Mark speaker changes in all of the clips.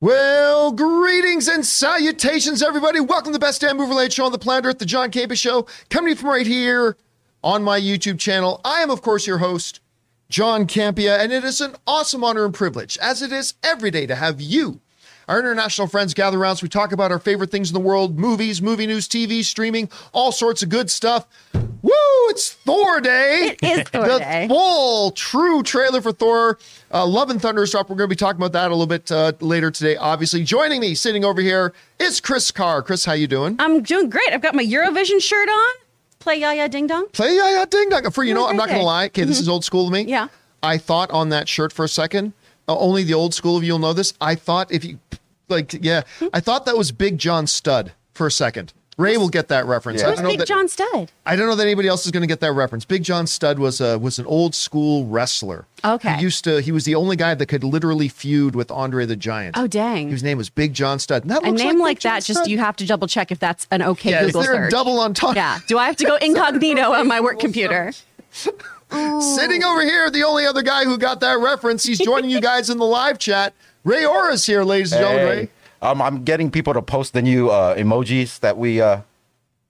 Speaker 1: Well, greetings and salutations, everybody. Welcome to the best damn movie related show on the planet Earth, the John Campea Show, coming to you from right here on my YouTube channel. I am, of course, your host, John Campea, and it is an awesome honor and privilege, as it is every day, to have you, our international friends, gather around so we talk about our favorite things in the world movies, movie news, TV, streaming, all sorts of good stuff. Woo! It's Thor Day.
Speaker 2: It is Thor
Speaker 1: the
Speaker 2: Day.
Speaker 1: full, true trailer for Thor. Uh, Love and Thunder is up. We're going to be talking about that a little bit uh, later today. Obviously, joining me, sitting over here, is Chris Carr. Chris, how you doing?
Speaker 2: I'm doing great. I've got my Eurovision shirt on. Play Yaya Ding Dong.
Speaker 1: Play yeah, yeah, ding dong. For you know, I'm not going to lie. Okay, this is old school to me.
Speaker 2: Yeah.
Speaker 1: I thought on that shirt for a second. uh, only the old school of you'll know this. I thought if you like, yeah, I thought that was Big John Studd for a second. Ray will get that reference. I
Speaker 2: Who's
Speaker 1: don't know
Speaker 2: Big
Speaker 1: that-
Speaker 2: John Studd?
Speaker 1: I don't know that anybody else is going to get that reference. Big John Studd was a was an old school wrestler.
Speaker 2: Okay.
Speaker 1: He used to. He was the only guy that could literally feud with Andre the Giant.
Speaker 2: Oh, dang.
Speaker 1: His name was Big John Studd. And that
Speaker 2: A name
Speaker 1: Big
Speaker 2: like
Speaker 1: John
Speaker 2: that, just
Speaker 1: Studd.
Speaker 2: you have to double check if that's an okay
Speaker 1: Yeah, is
Speaker 2: Google
Speaker 1: there a
Speaker 2: search.
Speaker 1: double entendre?
Speaker 2: Yeah. Do I have to go incognito on my work computer?
Speaker 1: Sitting over here, the only other guy who got that reference. He's joining you guys in the live chat. Ray Ora's here, ladies and gentlemen. Ray.
Speaker 3: Um, I'm getting people to post the new uh, emojis that we uh,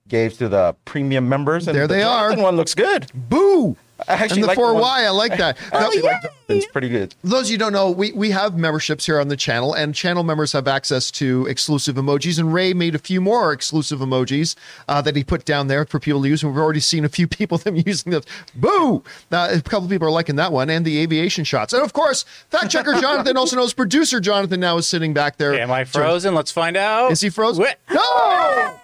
Speaker 3: gave to the premium members. And
Speaker 1: There
Speaker 3: the
Speaker 1: they are.
Speaker 3: One looks good.
Speaker 1: Boo!
Speaker 3: I actually
Speaker 1: and the
Speaker 3: like
Speaker 1: 4Y,
Speaker 3: one-
Speaker 1: I like that.
Speaker 3: I
Speaker 1: Now,
Speaker 3: actually like Jonathan's pretty good.
Speaker 1: Those of you don't know, we, we have memberships here on the channel, and channel members have access to exclusive emojis. And Ray made a few more exclusive emojis uh, that he put down there for people to use. And we've already seen a few people them using those. Boo! Uh, a couple of people are liking that one, and the aviation shots. And of course, fact checker Jonathan, also knows producer Jonathan, now is sitting back there.
Speaker 4: Am I frozen? Let's find out.
Speaker 1: Is he frozen?
Speaker 4: Wait.
Speaker 1: No!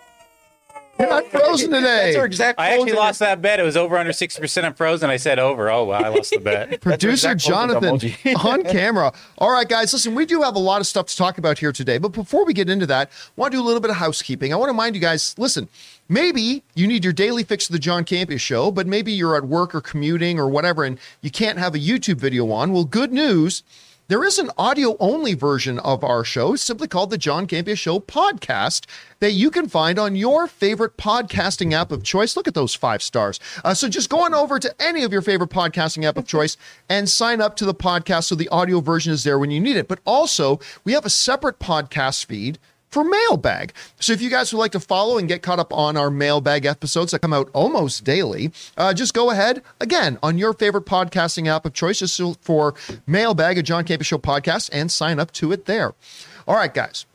Speaker 1: You're not frozen today.
Speaker 3: That's our exact.
Speaker 4: I actually lost that bet. It was over under 60% I'm frozen. I said over. Oh, well, I lost the bet.
Speaker 1: Producer Jonathan on camera. All right, guys, listen, we do have a lot of stuff to talk about here today. But before we get into that, I want to do a little bit of housekeeping. I want to remind you guys listen, maybe you need your daily fix of the John Campea show, but maybe you're at work or commuting or whatever, and you can't have a YouTube video on. Well, good news. There is an audio only version of our show, simply called the John Campea Show podcast, that you can find on your favorite podcasting app of choice. Look at those five stars. Uh, so just go on over to any of your favorite podcasting app of choice and sign up to the podcast so the audio version is there when you need it. But also, we have a separate podcast feed for mailbag. So if you guys would like to follow and get caught up on our mailbag episodes that come out almost daily, uh, just go ahead again on your favorite podcasting app of choice just for mailbag, a John Campea Show podcast, and sign up to it there. All right, guys.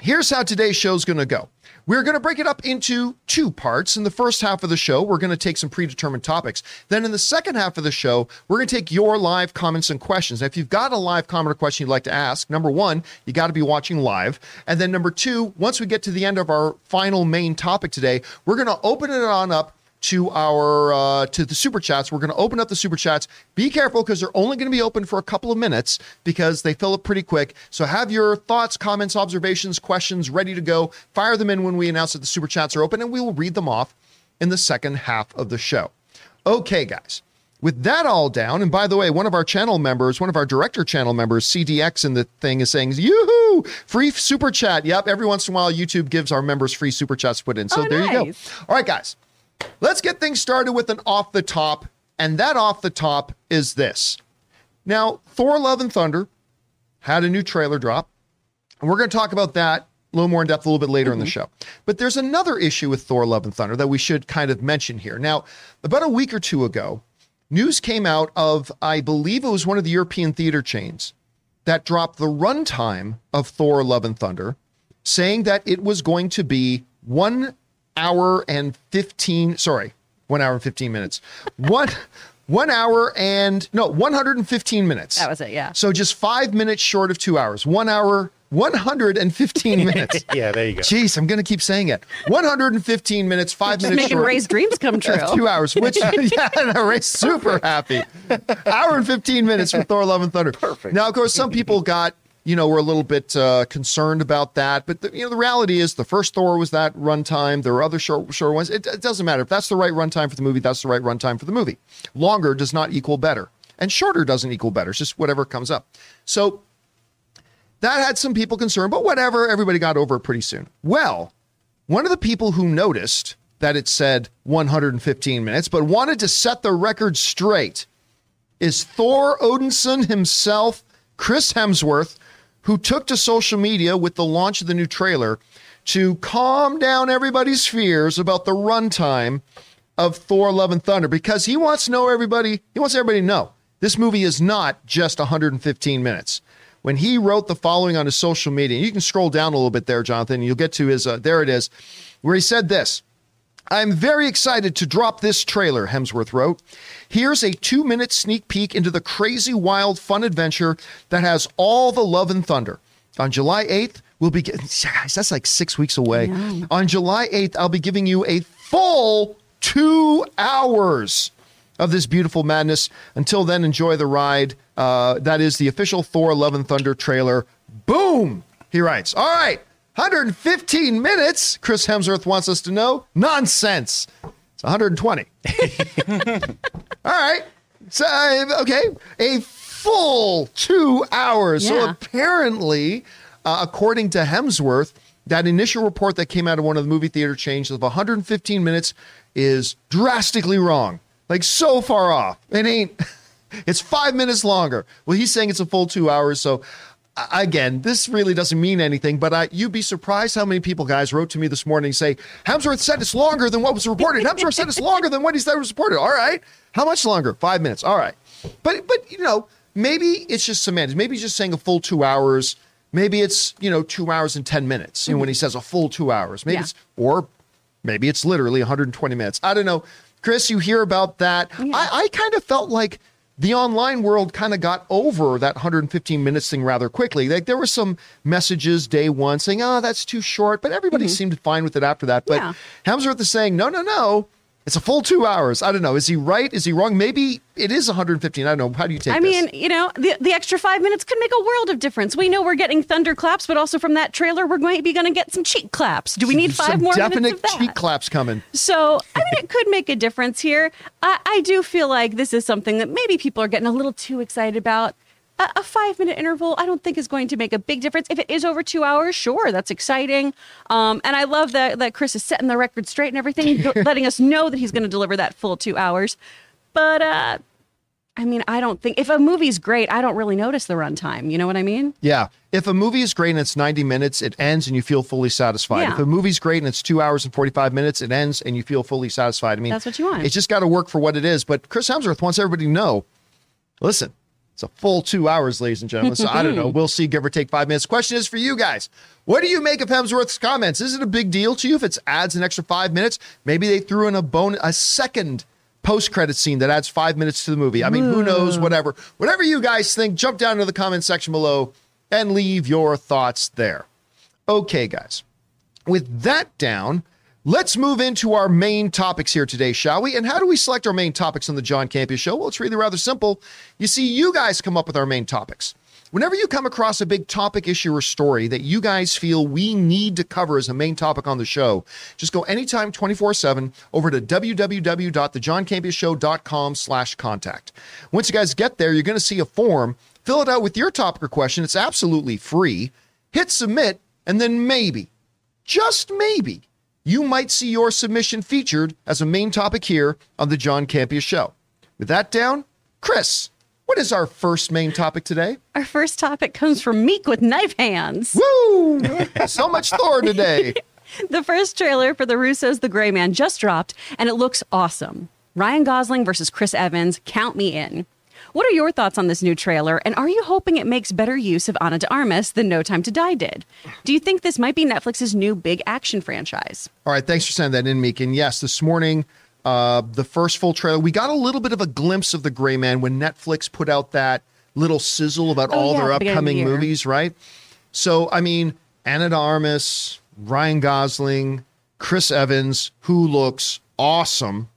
Speaker 1: Here's how today's show's going to go. We're going to break it up into two parts. In the first half of the show, we're going to take some predetermined topics. Then in the second half of the show, we're going to take your live comments and questions. Now, if you've got a live comment or question you'd like to ask, number one, you got to be watching live. And then number two, once we get to the end of our final main topic today, we're going to open it on up to our uh, to the super chats. We're going to open up the super chats. Be careful because they're only going to be open for a couple of minutes because they fill up pretty quick. So have your thoughts, comments, observations, questions ready to go. Fire them in when we announce that the super chats are open, and we will read them off in the second half of the show. Okay, guys. With that all down, and by the way, one of our channel members, one of our director channel members, CDX in the thing is saying, yoo-hoo, free super chat. Yep, every once in a while, YouTube gives our members free super chats to put in. So
Speaker 2: Oh,
Speaker 1: there you go. All right, guys. Let's get things started with an off the top. And that off the top is this. Now, Thor Love and Thunder had a new trailer drop. And we're going to talk about that a little more in depth a little bit later in the mm-hmm. show. But there's another issue with Thor Love and Thunder that we should kind of mention here. Now, about a week or two ago, news came out of, I believe it was one of the European theater chains that dropped the runtime of Thor Love and Thunder, saying that it was going to be one hour and 15, sorry, one hour and 15 minutes. One one hour and no, 115 minutes.
Speaker 2: That was it, yeah.
Speaker 1: So just five minutes short of two hours. One hour, 115 minutes.
Speaker 4: Yeah, there you go.
Speaker 1: Jeez, I'm going to keep saying it. 115 minutes, five
Speaker 2: Just
Speaker 1: minutes
Speaker 2: making
Speaker 1: short.
Speaker 2: Ray's dreams come true.
Speaker 1: Two hours, which yeah, no, Ray's super happy. Hour and 15 minutes for Thor: Love and Thunder. Perfect. Now, of course, some people got you know were a little bit uh, concerned about that, but the, you know the reality is the first Thor was that runtime. There were other short short ones. It, it doesn't matter if that's the right runtime for the movie. That's the right runtime for the movie. Longer does not equal better, and shorter doesn't equal better. It's just whatever comes up. So that had some people concerned, but whatever. Everybody got over it pretty soon. Well, one of the people who noticed that it said 115 minutes, but wanted to set the record straight is Thor Odinson himself, Chris Hemsworth, who took to social media with the launch of the new trailer to calm down everybody's fears about the runtime of Thor Love and Thunder because he wants to know everybody, he wants everybody to know this movie is not just 115 minutes. When he wrote the following on his social media, you can scroll down a little bit there, Jonathan, you'll get to his, uh, there it is, where he said this. I'm very excited to drop this trailer, Hemsworth wrote. Here's a two minute sneak peek into the crazy, wild, fun adventure that has all the love and thunder. On July 8th, we'll be getting, guys, that's like six weeks away. On July 8th, I'll be giving you a full two hours of this beautiful madness. Until then, enjoy the ride. Uh, that is the official Thor Love and Thunder trailer. Boom! He writes, All right, 115 minutes, Chris Hemsworth wants us to know. Nonsense. It's 120. All right. So, uh, okay. A full two hours. So apparently, uh, according to Hemsworth, that initial report that came out of one of the movie theater chains of 115 minutes is drastically wrong. Like so far off. It ain't. It's five minutes longer. Well, he's saying it's a full two hours. So again, this really doesn't mean anything, but I, you'd be surprised how many people, guys, wrote to me this morning say, Hemsworth said it's longer than what was reported. Hemsworth said it's longer than what he said was reported. All right. How much longer? Five minutes. All right. But, but, you know, maybe it's just semantics. Maybe he's just saying a full two hours. Maybe it's, you know, two hours and 10 minutes, you know, when he mm-hmm. says a full two hours. Maybe
Speaker 2: Yeah.
Speaker 1: it's, or maybe it's literally 120 minutes. I don't know. Chris, you hear about that. I, I kind of felt like the online world kind of got over that 115 minutes thing rather quickly. Like there were some messages day one saying, oh, that's too short, but everybody mm-hmm. seemed fine with it after that. But
Speaker 2: Yeah.
Speaker 1: Hemsworth is saying, no, no, no. It's a full two hours. I don't know. Is he right? Is he wrong? Maybe it is 115. I don't know. How do you take
Speaker 2: I
Speaker 1: this?
Speaker 2: mean, you know, the, the extra five minutes could make a world of difference. We know we're getting thunder claps, but also from that trailer, we're going to be going to get some cheek claps. Do we need five
Speaker 1: Some
Speaker 2: more
Speaker 1: definite
Speaker 2: minutes of that?
Speaker 1: cheek claps coming.
Speaker 2: So, I mean, it could make a difference here. I, I do feel like this is something that maybe people are getting a little too excited about. A, a five minute interval, I don't think is going to make a big difference. If it is over two hours, sure, that's exciting. Um, and I love that, that Chris is setting the record straight and everything, letting us know that he's going to deliver that full two hours. But, uh, I mean, I don't think if a movie's great, I don't really notice the runtime. You know what I mean?
Speaker 1: Yeah. If a movie is great and it's 90 minutes, it ends and you feel fully satisfied.
Speaker 2: Yeah.
Speaker 1: If a movie's great and it's two hours and 45 minutes, it ends and you feel fully satisfied. I mean,
Speaker 2: That's what you want.
Speaker 1: It's just got to work for what it is. But Chris Hemsworth wants everybody to know listen, it's a full two hours, ladies and gentlemen. So I don't know. We'll see, give or take five minutes. Question is for you guys. What do you make of Hemsworth's comments? Is it a big deal to you if it adds an extra five minutes? Maybe they threw in a bone, a second post credit scene that adds five minutes to the movie. I mean, who knows? Whatever. Whatever you guys think, jump down to the comment section below and leave your thoughts there. Okay, guys. With that down, let's move into our main topics here today, shall we? And how do we select our main topics on the John Campea Show? Well, it's really rather simple. You see, you guys come up with our main topics. Whenever you come across a big topic, issue, or story that you guys feel we need to cover as a main topic on the show, just go anytime 24-7 over to www.thejohncampeashow.com slash contact. Once you guys get there, you're going to see a form. Fill it out with your topic or question. It's absolutely free. Hit submit, and then maybe, just maybe, you might see your submission featured as a main topic here on the John Campea Show. With that down, Chris, what is our first main topic today?
Speaker 2: Our first topic comes from Meek with knife hands.
Speaker 1: Woo! so much Thor today.
Speaker 2: The first trailer for the Russos' The Gray Man just dropped, and it looks awesome. Ryan Gosling versus Chris Evans, count me in. What are your thoughts on this new trailer, and are you hoping it makes better use of Ana de Armas than No Time to Die did? Do you think this might be Netflix's new big action franchise?
Speaker 1: All right, thanks for sending that in, Meek. And yes, this morning, uh, the first full trailer, we got a little bit of a glimpse of the Gray Man when Netflix put out that little sizzle about
Speaker 2: Oh,
Speaker 1: all
Speaker 2: yeah,
Speaker 1: their
Speaker 2: at the beginning of the
Speaker 1: upcoming movies, right? So, I mean, Ana de Armas, Ryan Gosling, Chris Evans, who looks awesome,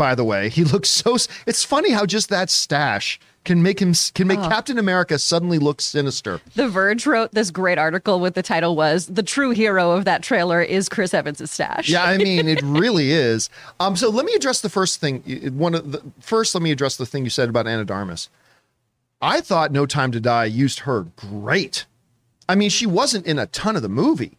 Speaker 1: by the way. He looks so. It's funny how just that stash can make him can make Captain America suddenly look sinister.
Speaker 2: The Verge wrote this great article with the title was "The true hero of that trailer is Chris Evans' stash."
Speaker 1: Yeah, I mean, it really is. Um, so let me address the first thing. One of the first, let me address the thing you said about Ana de Armas. I thought No Time to Die used her great. I mean, she wasn't in a ton of the movie,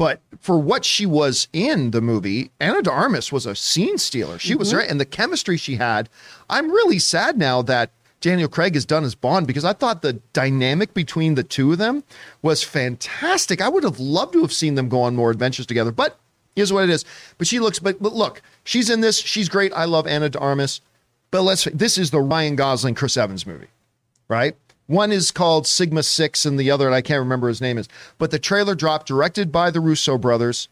Speaker 1: but for what she was in the movie, Ana de Armas was a scene stealer. She was mm-hmm. right, and the chemistry she had. I'm really sad now that Daniel Craig has done his Bond because I thought the dynamic between the two of them was fantastic. I would have loved to have seen them go on more adventures together, but here's what it is. But she looks, but, but look, she's in this. She's great. I love Ana de Armas. But let's, this is the Ryan Gosling, Chris Evans movie, right? One is called Sigma Six, and the other, and I can't remember his name is. But the trailer dropped, directed by the Russo brothers.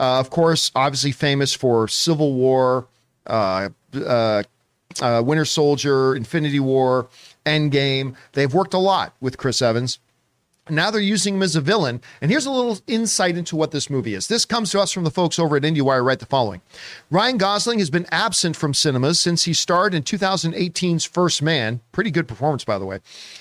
Speaker 1: Uh, of course, obviously famous for Civil War, uh, uh, uh, Winter Soldier, Infinity War, Endgame. They've worked a lot with Chris Evans. Now they're using him as a villain. And here's a little insight into what this movie is. This comes to us from the folks over at IndieWire. Write the following Ryan Gosling has been absent from cinemas since he starred in 2018's First Man. Pretty good performance, by the way.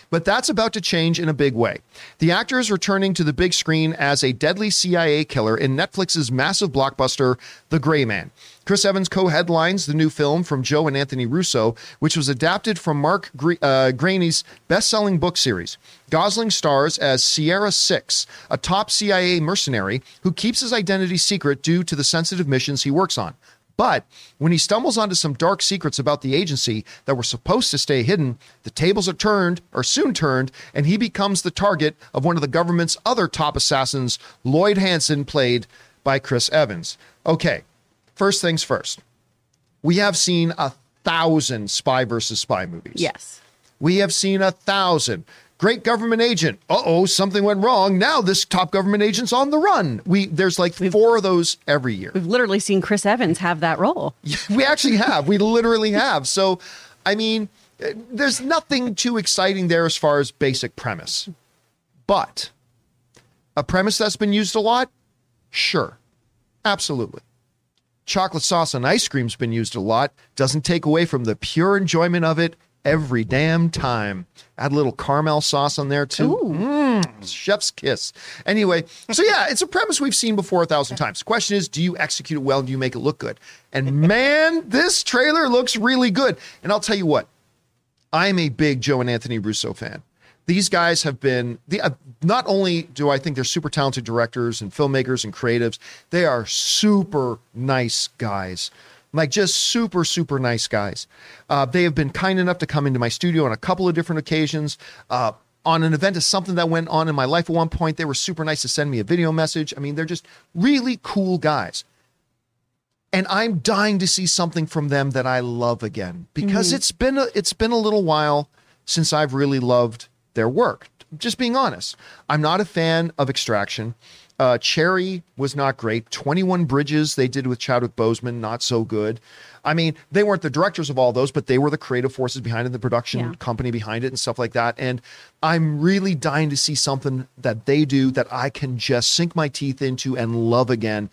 Speaker 1: But that's about to change in a big way. The actor is returning to the big screen as a deadly CIA killer in Netflix's massive blockbuster, The Gray Man. Chris Evans co headlines the new film from Joe and Anthony Russo, which was adapted from Mark Gre- uh, Greaney's best selling book series. Gosling stars as Sierra Six, a top CIA mercenary who keeps his identity secret due to the sensitive missions he works on. But when he stumbles onto some dark secrets about the agency that were supposed to stay hidden, the tables are turned, or soon turned, and he becomes the target of one of the government's other top assassins, Lloyd Hansen, played by Chris Evans. Okay, first things first. We have seen a thousand spy versus spy movies.
Speaker 2: Yes.
Speaker 1: We have seen a thousand. Great government agent. Uh oh, something went wrong. Now this top government agent's on the run. We there's like four of those every year.
Speaker 2: We've literally seen Chris Evans have that role.
Speaker 1: We actually have. We literally have. So, I mean, eh, there's nothing too exciting there as far as basic premise. But a premise that's been used a lot? Sure. Absolutely. Chocolate sauce on ice cream's been used a lot. Doesn't take away from the pure enjoyment of it every damn time. Add a little caramel sauce on there too. Mm, chef's kiss. Anyway, so yeah, it's a premise we've seen before a thousand times. The question is, do you execute it well? Do you make it look good? And man, this trailer looks really good. And I'll tell you what, I'm a big Joe and Anthony Russo fan. These guys have been the uh, not only do I think they're super talented directors and filmmakers and creatives, they are super nice guys. Like just super super nice guys. Uh, they have been kind enough to come into my studio on a couple of different occasions. Uh, on an event of something that went on in my life at one point. They were super nice to send me a video message. I mean they're just really cool guys. And i'm dying to see something from them that i love again. Because it's been a, it's been a little while since i've really loved their work just being honest i'm not a fan of extraction uh, Cherry was not great. 21 Bridges they did with Chadwick Boseman, not so good. I mean, they weren't the directors of all those, but they were the creative forces behind it, the production
Speaker 2: Yeah.
Speaker 1: company behind it, and stuff like that. And I'm really dying to see something that they do that I can just sink my teeth into and love again.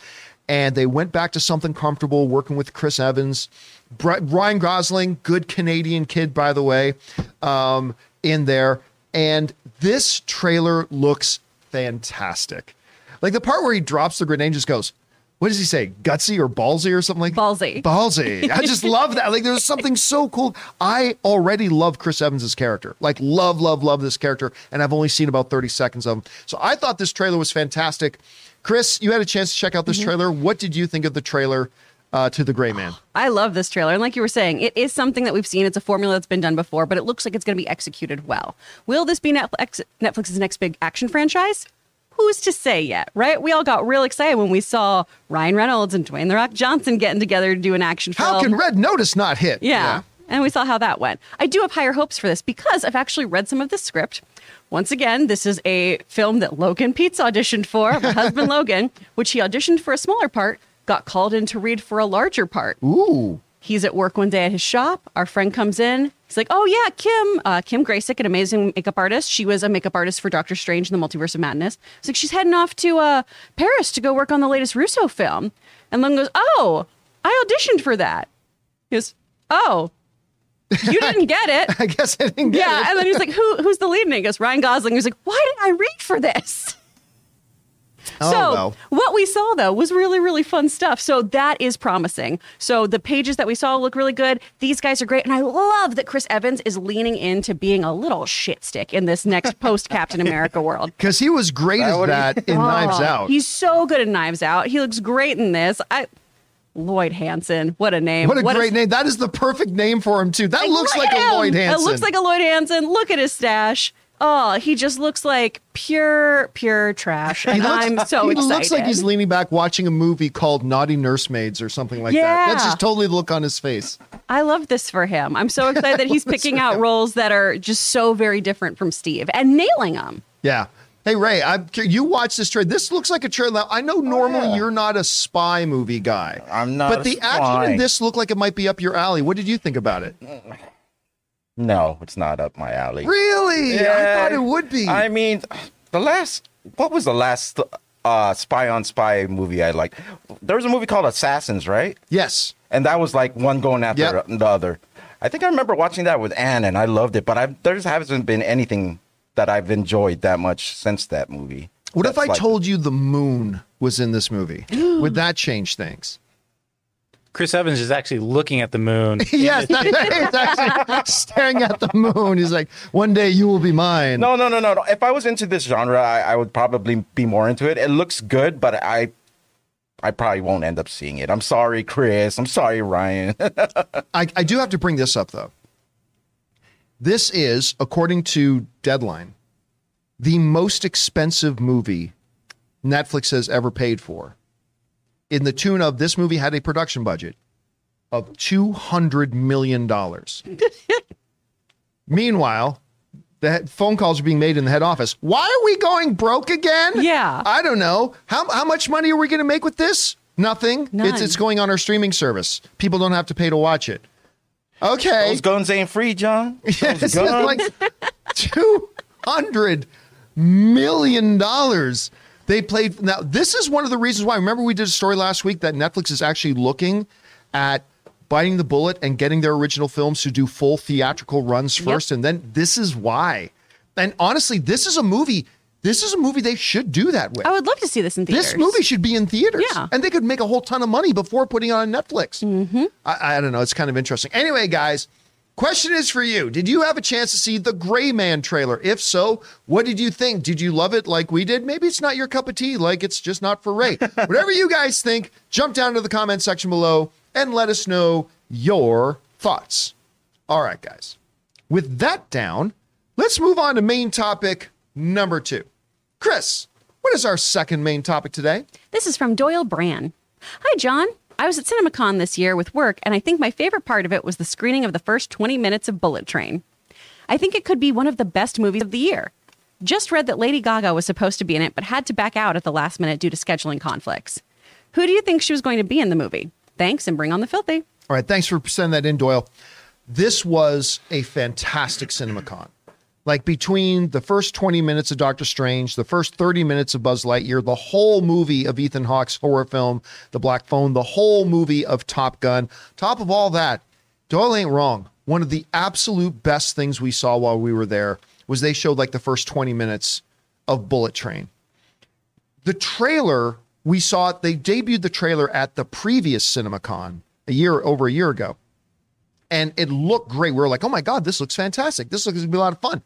Speaker 1: And they went back to something comfortable, working with Chris Evans, Bri- Ryan Gosling, good Canadian kid, by the way, um, in there. And this trailer looks fantastic. Like the part where he drops the grenade and just goes, what does he say? Gutsy or ballsy or something like
Speaker 2: Ballsy.
Speaker 1: Ballsy. I just love that. Like there's something so cool. I already love Chris Evans's character. Like love, love, love this character. And I've only seen about 30 seconds of him. So I thought this trailer was fantastic. Chris, you had a chance to check out this mm-hmm. trailer. What did you think of the trailer uh, to The Gray Man?
Speaker 2: I love this trailer. And like you were saying, it is something that we've seen. It's a formula that's been done before, but it looks like it's going to be executed well. Will this be Netflix, Netflix's next big action franchise? Who's to say yet, right? We all got real excited when we saw Ryan Reynolds and Dwayne The Rock Johnson getting together to do an action film.
Speaker 1: How can Red Notice not hit?
Speaker 2: Yeah. And we saw how that went. I do have higher hopes for this because I've actually read some of the script. Once again, this is a film that Logan Pete's auditioned for, my husband Logan, which he auditioned for a smaller part, got called in to read for a larger part.
Speaker 1: Ooh.
Speaker 2: He's at work one day at his shop. Our friend comes in. He's like, "Oh yeah, Kim, uh, Kim Graysick, an amazing makeup artist. She was a makeup artist for Doctor Strange in the Multiverse of Madness. It's like she's heading off to uh, Paris to go work on the latest Russo film." And Lung goes, "Oh, I auditioned for that." He goes, "Oh, you didn't get it."
Speaker 1: I guess I didn't get
Speaker 2: yeah,
Speaker 1: it.
Speaker 2: and then he's like, "Who? Who's the lead?" And he goes, "Ryan Gosling." He's like, "Why did I read for this?"
Speaker 1: Oh,
Speaker 2: so
Speaker 1: well.
Speaker 2: what we saw though was really really fun stuff so that is promising so the pages that we saw look really good these guys are great and i love that chris evans is leaning into being a little shit stick in this next post captain america world
Speaker 1: Because he was great as
Speaker 3: what he-
Speaker 1: that in oh, Knives
Speaker 2: Oh,
Speaker 1: Out.
Speaker 2: he's so good in knives out he looks great in this i lloyd hansen what a name
Speaker 1: what a great
Speaker 2: is-
Speaker 1: name. That is the perfect name for him, too. That looks like
Speaker 2: at
Speaker 1: a Lloyd
Speaker 2: him.
Speaker 1: Hansen.
Speaker 2: It looks like a Lloyd Hansen. Look at his stash. Oh, he just looks like pure, pure trash. And I'm so
Speaker 1: he
Speaker 2: excited.
Speaker 1: looks like he's leaning back watching a movie called Naughty Nursemaids or something like that. That's just totally the look on his face.
Speaker 2: I love this for him. I'm so excited that he's picking out roles that are just so very different from Steve and nailing them.
Speaker 1: Yeah. Hey Ray, I'm you watch this trailer. This looks like a trailer. I know oh, normally
Speaker 3: yeah.
Speaker 1: you're not a spy movie guy.
Speaker 3: I'm not
Speaker 1: But
Speaker 3: a
Speaker 1: the action in this looked like it might be up your alley. What did you think about it? Mm.
Speaker 3: No, it's not up my alley.
Speaker 1: Really?
Speaker 3: Yeah.
Speaker 1: I thought it would be.
Speaker 3: I mean, the last what was the last uh, spy on spy movie I liked? There was a movie called Assassins, right?
Speaker 1: yes.
Speaker 3: And that was like one going after
Speaker 1: Yep.
Speaker 3: the other. I think I remember watching that with Anne, and I loved it. But I there just hasn't been anything that I've enjoyed that much since that movie.
Speaker 1: What if I
Speaker 3: like-
Speaker 1: told you the moon was in this movie? would that change things?
Speaker 4: Chris Evans is actually looking at the moon.
Speaker 1: yes, that, he's actually staring at the moon. He's like, "One day you will be mine."
Speaker 3: No, no, no, no, no. If I was into this genre, I, I would probably be more into it. It looks good, but I, I probably won't end up seeing it. I'm sorry, Chris. I'm sorry, Ryan.
Speaker 1: I, I do have to bring this up though. This is, according to Deadline, the most expensive movie Netflix has ever paid for. In the tune of this movie had a production budget of two hundred million dollars. Meanwhile, the phone calls are being made in the head office. Why are we going broke again?
Speaker 2: Yeah.
Speaker 1: I don't know. How, how much money are we going to make with this? Nothing. It's,
Speaker 2: None.
Speaker 1: it's going on our streaming service. People don't have to pay to watch it. Okay.
Speaker 3: Those guns ain't free, John. Those
Speaker 1: It's like two hundred million dollars. They played now. This is one of the reasons why. Remember, we did a story last week that Netflix is actually looking at biting the bullet and getting their original films to do full theatrical runs first, and then this is why. And honestly, this is a movie. This is a movie they should do that with.
Speaker 2: I would love to see this in theaters.
Speaker 1: This movie should be in theaters.
Speaker 2: Yeah.
Speaker 1: And they could make a whole ton of money before putting it on Netflix. Mm-hmm. I, I don't know. It's kind of interesting. Anyway, guys, question is for you. Did you have a chance to see the Gray Man trailer? If so, what did you think? Did you love it like we did? Maybe it's not your cup of tea, like it's just not for Ray. Whatever you guys think, jump down to the comment section below and let us know your thoughts. All right, guys. With that down, let's move on to main topic number two. Chris, what is our second main topic today?
Speaker 2: This is from Doyle Bran. Hi, John. I was at CinemaCon this year with work, and I think my favorite part of it was the screening of the first 20 minutes of Bullet Train. I think it could be one of the best movies of the year. Just read that Lady Gaga was supposed to be in it, but had to back out at the last minute due to scheduling conflicts. Who do you think she was going to be in the movie? Thanks, and bring on the filthy.
Speaker 1: All right, thanks for sending that in, Doyle. This was a fantastic CinemaCon. Like between the first 20 minutes of Doctor Strange, the first 30 minutes of Buzz Lightyear, the whole movie of Ethan Hawke's horror film, The Black Phone, the whole movie of Top Gun, top of all that, Doyle ain't wrong. One of the absolute best things we saw while we were there was they showed like the first 20 minutes of Bullet Train. The trailer, we saw it, they debuted the trailer at the previous CinemaCon a year over a year ago. And it looked great. We were like, oh my God, this looks fantastic. This looks gonna be a lot of fun.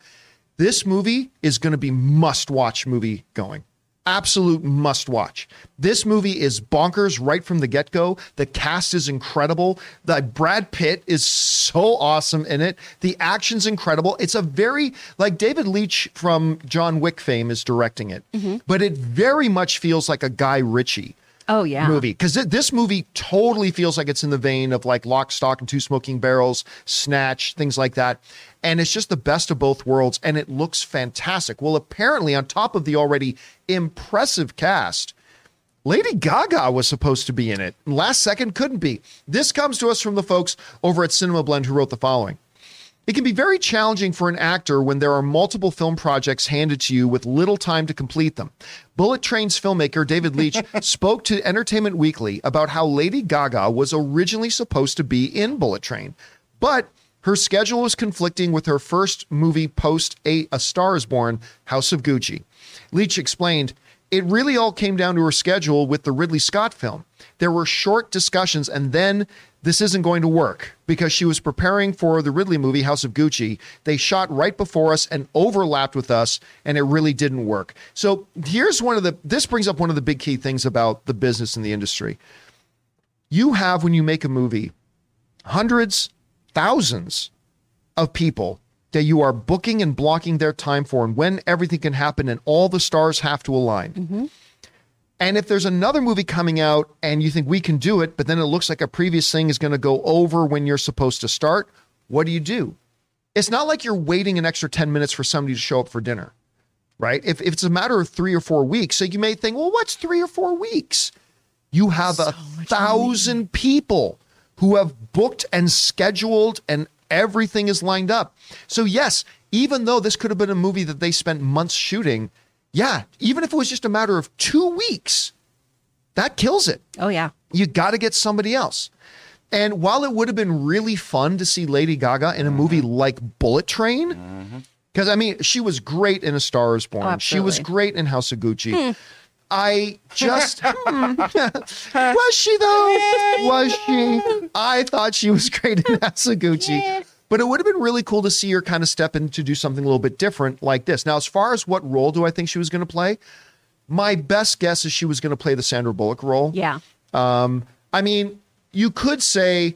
Speaker 1: This movie is gonna be must-watch movie going. Absolute must watch. This movie is bonkers right from the get go. The cast is incredible. The Brad Pitt is so awesome in it. The action's incredible. It's a very like David Leitch from John Wick fame is directing it, mm-hmm. but it very much feels like a Guy Ritchie
Speaker 2: Oh, yeah.
Speaker 1: movie because this movie totally feels like it's in the vein of like Lock, Stock, and Two Smoking Barrels, Snatch, things like that. And it's just the best of both worlds, and it looks fantastic. Well, apparently, on top of the already impressive cast, Lady Gaga was supposed to be in it. Last second couldn't be. This comes to us from the folks over at Cinema Blend who wrote the following. It can be very challenging for an actor when there are multiple film projects handed to you with little time to complete them. Bullet Train's filmmaker David Leitch spoke to Entertainment Weekly about how Lady Gaga was originally supposed to be in Bullet Train, but her schedule was conflicting with her first movie post A, a Star is Born, House of Gucci. Leitch explained, it really all came down to her schedule with the Ridley Scott film. There were short discussions, and then this isn't going to work because she was preparing for the Ridley movie, House of Gucci. They shot right before us and overlapped with us, and it really didn't work. So here's one of the, this brings up one of the big key things about the business and the industry. You have, when you make a movie, hundreds, thousands of people that you are booking and blocking their time for and when everything can happen and all the stars have to align. Mm-hmm. And if there's another movie coming out and you think we can do it, but then it looks like a previous thing is going to go over when you're supposed to start, what do you do? It's not like you're waiting an extra 10 minutes for somebody to show up for dinner, right? If, if it's a matter of three or four weeks, so you may think, well, what's three or four weeks? You have a thousand people who have booked and scheduled and everything is lined up. So, yes, even though this could have been a movie that they spent months shooting, yeah, even if it was just a matter of two weeks, that kills it.
Speaker 2: Oh yeah.
Speaker 1: You got to get somebody else. And while it would have been really fun to see Lady Gaga in a movie like Bullet Train, because I mean, she was great in A Star is Born,
Speaker 2: Oh,
Speaker 1: she was great in House of Gucci. I just hmm. was she though? Was she? I thought she was great in House of Gucci. But it would have been really cool to see her kind of step in to do something a little bit different like this. Now, as far as what role do I think she was going to play? My best guess is she was going to play the Sandra Bullock role.
Speaker 2: Yeah.
Speaker 1: Um, I mean, you could say,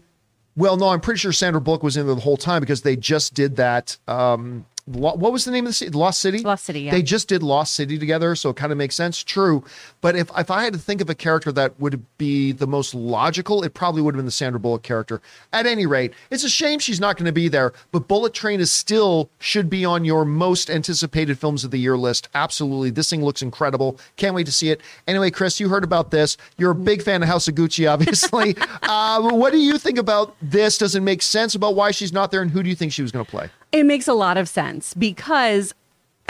Speaker 1: well, no, I'm pretty sure Sandra Bullock was in there the whole time because they just did that. Um, what was the name of the city? Lost City.
Speaker 2: Lost City, yeah.
Speaker 1: They just did Lost City together, so it kind of makes sense. True, but if if I had to think of a character that would be the most logical, it probably would have been the Sandra Bullock character. At any rate, it's a shame she's not going to be there. But Bullet Train is still should be on your most anticipated films of the year list. Absolutely, this thing looks incredible. Can't wait to see it. Anyway, Chris, you heard about this. You're a big fan of House of Gucci, obviously. uh, what do you think about this? Does it make sense about why she's not there, and who do you think she was going to play?
Speaker 2: It makes a lot of sense because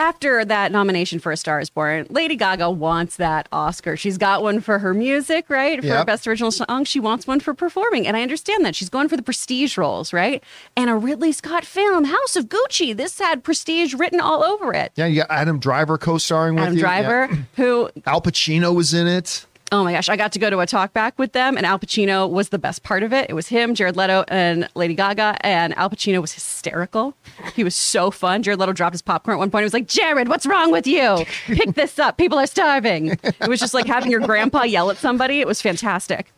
Speaker 2: after that nomination for A Star is Born, Lady Gaga wants that Oscar. She's got one for her music, right? For
Speaker 1: Yep.
Speaker 2: Best Original Song. She wants one for performing. And I understand that. She's going for the prestige roles, right? And a Ridley Scott film, House of Gucci, this had prestige written all over it.
Speaker 1: Yeah, you got Adam Driver co-starring with
Speaker 2: Adam
Speaker 1: you.
Speaker 2: Driver,
Speaker 1: Yeah.
Speaker 2: who
Speaker 1: Al Pacino was in it.
Speaker 2: Oh my gosh, I got to go to a talk back with them, and Al Pacino was the best part of it. It was him, Jared Leto, and Lady Gaga, and Al Pacino was hysterical. He was so fun. Jared Leto dropped his popcorn at one point. He was like, Jared, what's wrong with you? Pick this up. People are starving. It was just like having your grandpa yell at somebody. It was fantastic.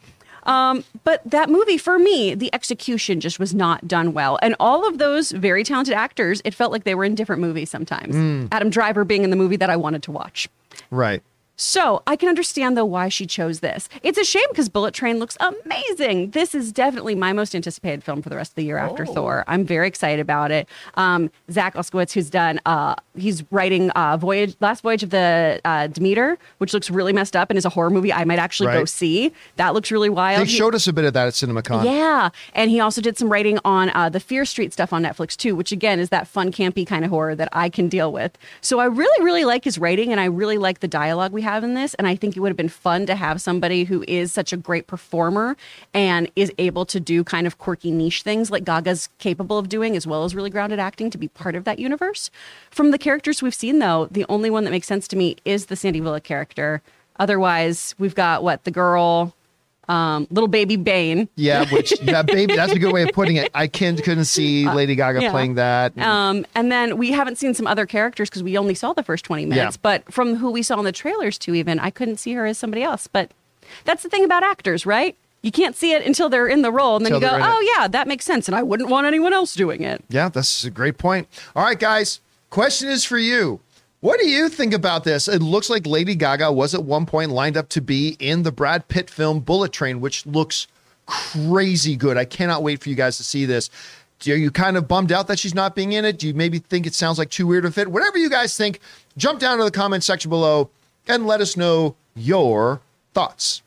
Speaker 2: Um, but that movie, for me, the execution just was not done well. And all of those very talented actors, it felt like they were in different movies sometimes. Adam Driver being in the movie that I wanted to watch.
Speaker 1: Right.
Speaker 2: So I can understand though why she chose this. It's a shame because Bullet Train looks amazing. This is definitely my most anticipated film for the rest of the year after Thor. I'm very excited about it. Um, Zak Olkewicz, who's done, uh, he's writing uh, Voyage, Last Voyage of the uh, Demeter, which looks really messed up and is a horror movie I might actually go see. That looks really wild.
Speaker 1: They
Speaker 2: He-
Speaker 1: showed us a bit of that at CinemaCon.
Speaker 2: yeah, and he also did some writing on uh, the Fear Street stuff on Netflix too, which again is that fun, campy kind of horror that I can deal with. So I really, really like his writing, and I really like the dialogue we have in this. And I think it would have been fun to have somebody who is such a great performer and is able to do kind of quirky niche things like Gaga's capable of doing, as well as really grounded acting to be part of that universe. From the characters we've seen, though, the only one that makes sense to me is the Sandy Bullock character. Otherwise, we've got what the girl. Um, little baby Bane,
Speaker 1: Yeah, which yeah, baby, that's a good way of putting it. I can, couldn't see Lady Gaga
Speaker 2: Uh, yeah.
Speaker 1: playing that.
Speaker 2: Um, and then we haven't seen some other characters because we only saw the first 20 minutes.
Speaker 1: Yeah.
Speaker 2: But from who we saw in the trailers, too, even, I couldn't see her as somebody else. But that's the thing about actors, right? You can't see it until they're in the role. And then
Speaker 1: Till
Speaker 2: you go, oh, yeah, that makes sense. And I wouldn't want anyone else doing it.
Speaker 1: yeah, that's a great point. All right, guys. Question is for you. What do you think about this? It looks like Lady Gaga was at one point lined up to be in the Brad Pitt film Bullet Train, which looks crazy good. I cannot wait for you guys to see this. Are you kind of bummed out that she's not being in it? Do you maybe think it sounds like too weird to fit? Whatever you guys think, jump down to the comment section below and let us know your thoughts.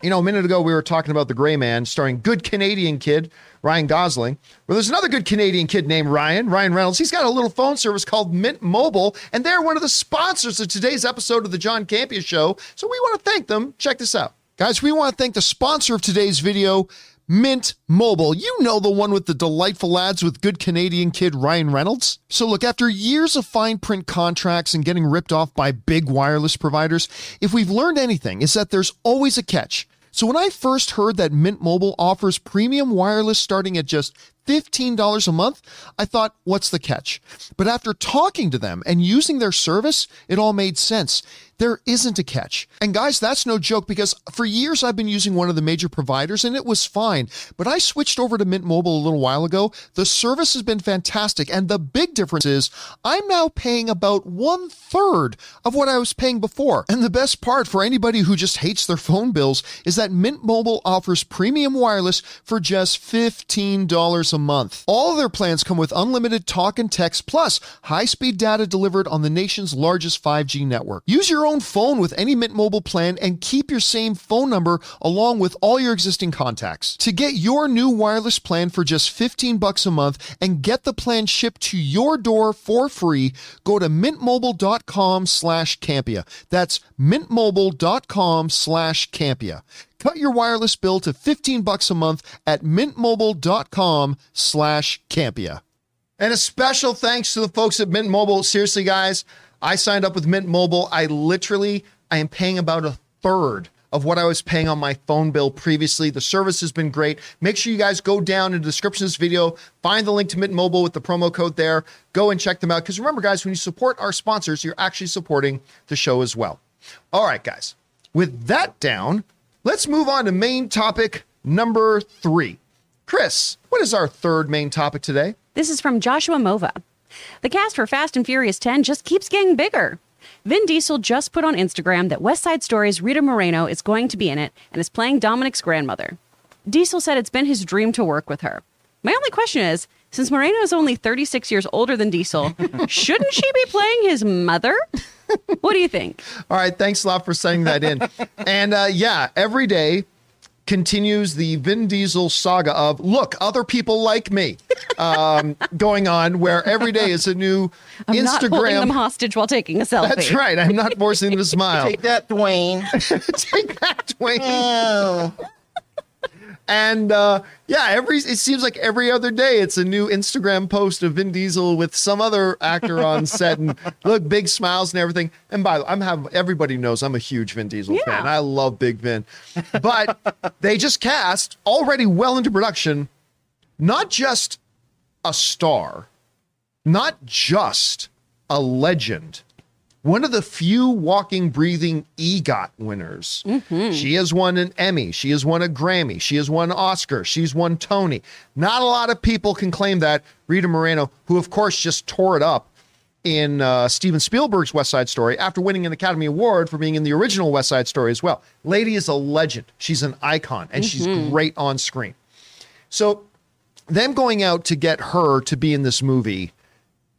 Speaker 1: You know, a minute ago we were talking about The Gray Man, starring good Canadian kid Ryan Gosling. Well, there's another good Canadian kid named Ryan, Ryan Reynolds. He's got a little phone service called Mint Mobile, and they're one of the sponsors of today's episode of the John Campea Show. So we want to thank them. Check this out. Guys, we want to thank the sponsor of today's video, Mint Mobile. You know the one with the delightful ads with good Canadian kid Ryan Reynolds. So look, after years of fine print contracts and getting ripped off by big wireless providers, if we've learned anything, is that there's always a catch. So when I first heard that Mint Mobile offers premium wireless starting at just $15 a month, I thought, what's the catch? But after talking to them and using their service, it all made sense. There isn't a catch. And guys, that's no joke because for years I've been using one of the major providers and it was fine. But I switched over to Mint Mobile a little while ago. The service has been fantastic. And the big difference is I'm now paying about one third of what I was paying before. And the best part for anybody who just hates their phone bills is that Mint Mobile offers premium wireless for just $15 a month. All their plans come with unlimited talk and text plus high speed data delivered on the nation's largest 5G network. Use your own phone with any Mint Mobile plan and keep your same phone number along with all your existing contacts. To get your new wireless plan for just 15 bucks a month and get the plan shipped to your door for free, go to mintmobile.com slash Campea. That's mintmobile.com slash Campea. Cut your wireless bill to 15 bucks a month at mintmobile.com slash Campea. And a special thanks to the folks at Mint Mobile. Seriously, guys, I signed up with Mint Mobile. I literally, I am paying about a third of what I was paying on my phone bill previously. The service has been great. Make sure you guys go down in the description of this video, find the link to Mint Mobile with the promo code there. Go and check them out. Because remember, guys, when you support our sponsors, you're actually supporting the show as well. All right, guys. With that down, let's move on to main topic number three. Chris, what is our third main topic today?
Speaker 2: This is from Joshua Mova. The cast for Fast and Furious 10 just keeps getting bigger. Vin Diesel just put on Instagram that West Side Story's Rita Moreno is going to be in it and is playing Dominic's grandmother. Diesel said it's been his dream to work with her. My only question is since Moreno is only 36 years older than Diesel, shouldn't she be playing his mother? What do you think?
Speaker 1: All right, thanks a lot for sending that in. and uh, yeah, every day continues the Vin Diesel saga of look, other people like me um, going on, where every day is a new
Speaker 2: I'm not holding them
Speaker 1: Instagram.
Speaker 2: hostage while taking a selfie.
Speaker 1: That's right. I'm not forcing them to smile.
Speaker 3: Take that, Dwayne.
Speaker 1: Take that, Dwayne.
Speaker 3: Oh.
Speaker 1: And uh, yeah, every it seems like every other day it's a new Instagram post of Vin Diesel with some other actor on set, and look, big smiles and everything. And by the way, I'm have everybody knows I'm a huge Vin Diesel
Speaker 2: Yeah.
Speaker 1: fan. I love Big Vin, but they just cast already well into production, not just a star, not just a legend. One of the few walking, breathing EGOT winners. She has won an Emmy. She has won a Grammy. She has won Oscar. She's won Tony. Not a lot of people can claim that. Rita Moreno, who of course just tore it up in uh, Steven Spielberg's West Side Story after winning an Academy Award for being in the original West Side Story as well. Lady is a legend. She's an icon and she's great on screen. So, them going out to get her to be in this movie,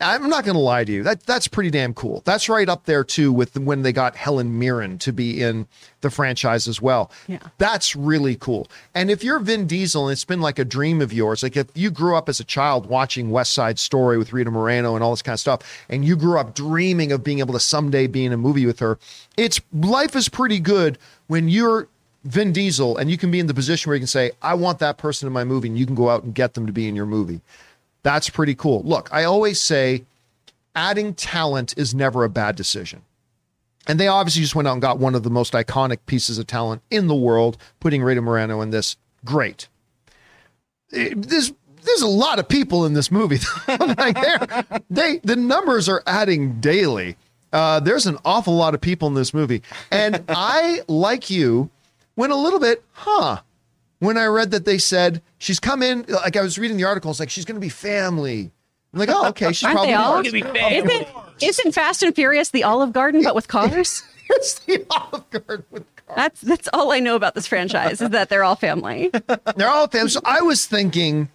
Speaker 1: I'm not going to lie to you. That that's pretty damn cool. That's right up there too with when they got Helen Mirren to be in the franchise as well.
Speaker 2: Yeah.
Speaker 1: That's really cool. And if you're Vin Diesel and it's been like a dream of yours, like if you grew up as a child watching West Side Story with Rita Moreno and all this kind of stuff, and you grew up dreaming of being able to someday be in a movie with her, it's life is pretty good when you're Vin Diesel and you can be in the position where you can say, I want that person in my movie, and you can go out and get them to be in your movie. That's pretty cool. Look, I always say adding talent is never a bad decision. And they obviously just went out and got one of the most iconic pieces of talent in the world, putting Rita Moreno in this. Great. It- there's there's a lot of people in this movie. like they're- the numbers are adding daily. Uh, there's an awful lot of people in this movie, and I like you went a little bit, huh? When I read that they said she's come in, like I was reading the articles, like she's going to be family. I'm like, oh, okay, she's
Speaker 2: Aren't
Speaker 1: probably
Speaker 2: they all?
Speaker 1: part-
Speaker 2: Isn't, isn't Fast and Furious the Olive Garden but with cars?
Speaker 1: it's the Olive Garden with cars.
Speaker 2: That's that's all I know about this franchise is that they're all family.
Speaker 1: They're all family. So I was thinking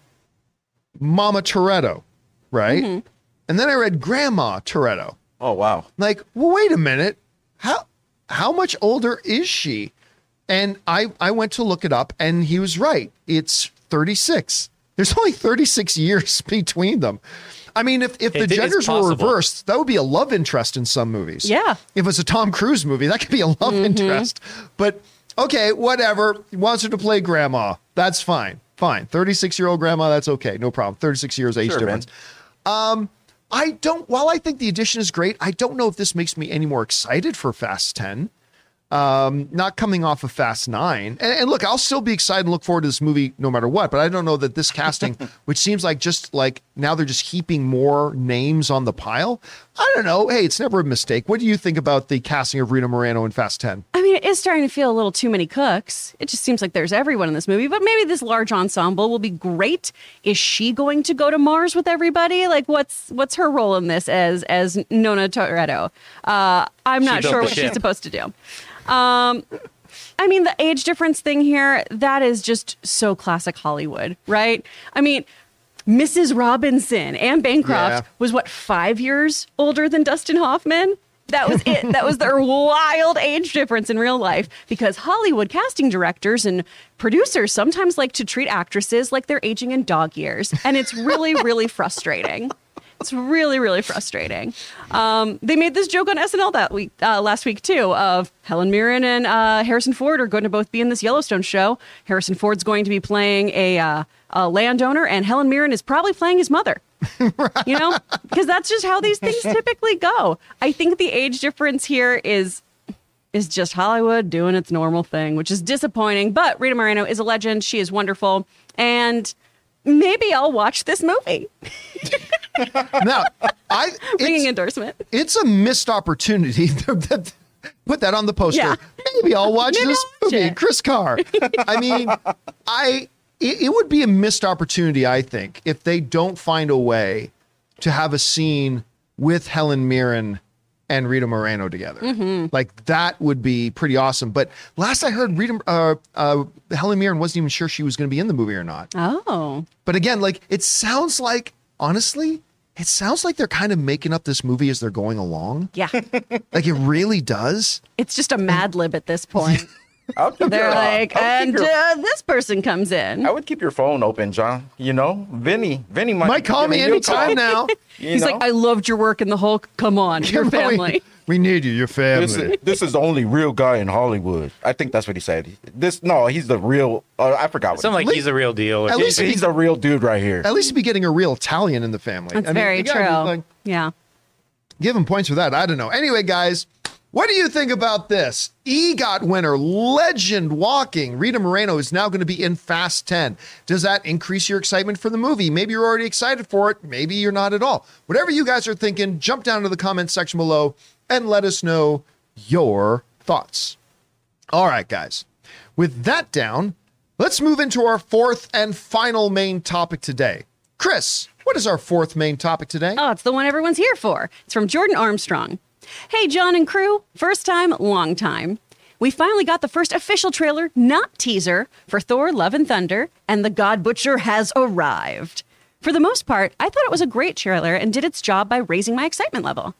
Speaker 1: Mama Toretto, right?
Speaker 2: Mm-hmm.
Speaker 1: And then I read Grandma Toretto.
Speaker 3: Oh wow.
Speaker 1: Like, well, wait a minute. How how much older is she? And I, I went to look it up and he was right. It's 36. There's only 36 years between them. I mean, if, if the
Speaker 4: It is
Speaker 1: genders were reversed, that would be a love interest in some movies.
Speaker 2: Yeah.
Speaker 1: If it's a Tom Cruise movie, that could be a love
Speaker 2: Mm-hmm.
Speaker 1: interest. But okay, whatever. He wants her to play grandma. That's fine. Fine. 36 year old grandma, that's okay. No problem. 36 years age
Speaker 3: Sure, man.
Speaker 1: difference. Um, I don't, while I think the addition is great, I don't know if this makes me any more excited for Fast 10 um, not coming off of Fast Nine. And, and look, I'll still be excited and look forward to this movie no matter what. But I don't know that this casting, which seems like just like now they're just heaping more names on the pile. I don't know. Hey, it's never a mistake. What do you think about the casting of Rita Moreno in Fast Ten?
Speaker 2: I mean, it is starting to feel a little too many cooks. It just seems like there's everyone in this movie, but maybe this large ensemble will be great. Is she going to go to Mars with everybody? Like, what's what's her role in this as as Nona Toretto? Uh, I'm not
Speaker 4: built
Speaker 2: sure
Speaker 4: the
Speaker 2: what she's supposed to do. Um, I mean, the age difference thing here, that is just so classic Hollywood, right? I mean, Mrs. Robinson, Anne Bancroft
Speaker 1: Yeah.
Speaker 2: was what, five years older than Dustin Hoffman? That was it. that was their wild age difference in real life because Hollywood casting directors and producers sometimes like to treat actresses like they're aging in dog years. And it's really, really frustrating. It's really, really frustrating. Um, they made this joke on SNL that week, uh, last week too, of Helen Mirren and uh, Harrison Ford are going to both be in this Yellowstone show. Harrison Ford's going to be playing a, uh, a landowner, and Helen Mirren is probably playing his mother. You know, because that's just how these things typically go. I think the age difference here is is just Hollywood doing its normal thing, which is disappointing. But Rita Moreno is a legend. She is wonderful, and maybe I'll watch this movie.
Speaker 1: Now, I
Speaker 2: Ringing
Speaker 1: it's,
Speaker 2: endorsement.
Speaker 1: it's a missed opportunity. Put that on the poster.
Speaker 2: Yeah.
Speaker 1: Maybe I'll watch
Speaker 2: Maybe
Speaker 1: this
Speaker 2: I'll watch
Speaker 1: movie.
Speaker 2: it.
Speaker 1: Chris Carr. I mean, I it, it would be a missed opportunity, I think, if they don't find a way to have a scene with Helen Mirren and Rita Moreno together.
Speaker 2: Mm-hmm.
Speaker 1: Like that would be pretty awesome. But last I heard, Rita uh, uh, Helen Mirren wasn't even sure she was going to be in the movie or not.
Speaker 2: Oh,
Speaker 1: But again, like it sounds like honestly, it sounds like they're kind of making up this movie as they're going along.
Speaker 2: yeah.
Speaker 1: Like it really does.
Speaker 2: It's just a Mad Lib at this point.
Speaker 3: I would keep
Speaker 2: They're
Speaker 3: your, uh,
Speaker 2: like, and
Speaker 3: your-
Speaker 2: uh, this person comes in.
Speaker 3: I would keep your phone open, John. You know, Vinny. Vinny might,
Speaker 1: Might call me
Speaker 3: giving you
Speaker 1: anytime now.
Speaker 3: You
Speaker 2: He's
Speaker 3: know?
Speaker 2: like, I loved your work in the Hulk. Come on, your family.
Speaker 1: We need you, your family.
Speaker 3: This is, this is the only real guy in Hollywood. I think that's what he said. This no, he's the real. Uh, I forgot. What
Speaker 4: Something
Speaker 3: he,
Speaker 4: like he's a real deal. Or
Speaker 1: At
Speaker 3: he's,
Speaker 1: least
Speaker 3: he's the real dude right here.
Speaker 1: At least he'd be getting a real Italian in the family.
Speaker 2: That's
Speaker 1: I mean,
Speaker 2: very true.
Speaker 1: like,
Speaker 2: yeah.
Speaker 1: give him points for that. I don't know. Anyway, guys, what do you think about this? EGOT winner, legend walking. Rita Moreno is now going to be in Fast 10. Does that increase your excitement for the movie? Maybe you're already excited for it. Maybe you're not at all. Whatever you guys are thinking, jump down to the comments section below and let us know your thoughts. All right, guys. With that down, let's move into our fourth and final main topic today. Chris, what is our fourth main topic today?
Speaker 2: Oh, it's the one everyone's here for. It's from Jordan Armstrong. Hey, John and crew. First time, long time. We finally got the first official trailer, not teaser, for Thor Love and Thunder, and the God Butcher has arrived. For the most part, I thought it was a great trailer and did its job by raising my excitement level.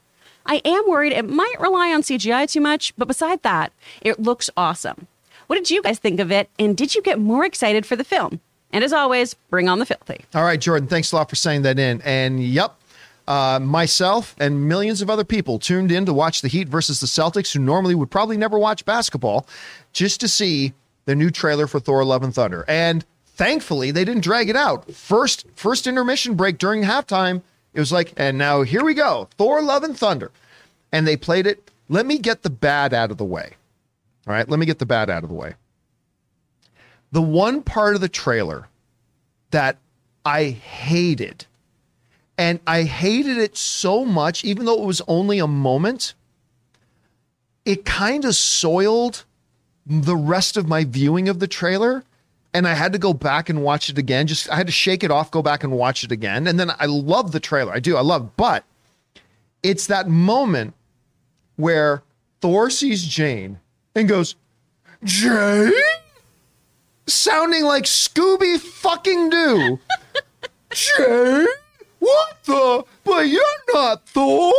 Speaker 2: I am worried it might rely on CGI too much, but beside that, it looks awesome. What did you guys think of it, and did you get more excited for the film? And as always, bring on the filthy.
Speaker 1: All right, Jordan, thanks a lot for saying that in. And yep, uh, myself and millions of other people tuned in to watch the Heat versus the Celtics, who normally would probably never watch basketball, just to see the new trailer for Thor: Love and Thunder. And thankfully, they didn't drag it out. First, first intermission break during halftime, it was like, and now here we go, Thor: Love and Thunder, and they played it. Let me get the bad out of the way. All right, let me get the bad out of the way. The one part of the trailer that I hated. And I hated it so much, even though it was only a moment, it kind of soiled the rest of my viewing of the trailer. And I had to go back and watch it again. Just I had to shake it off, go back and watch it again. And then I love the trailer. I do. I love, but it's that moment where Thor sees Jane and goes, Jane? Sounding like Scooby fucking Doo. Jane? What the? But you're not Thor.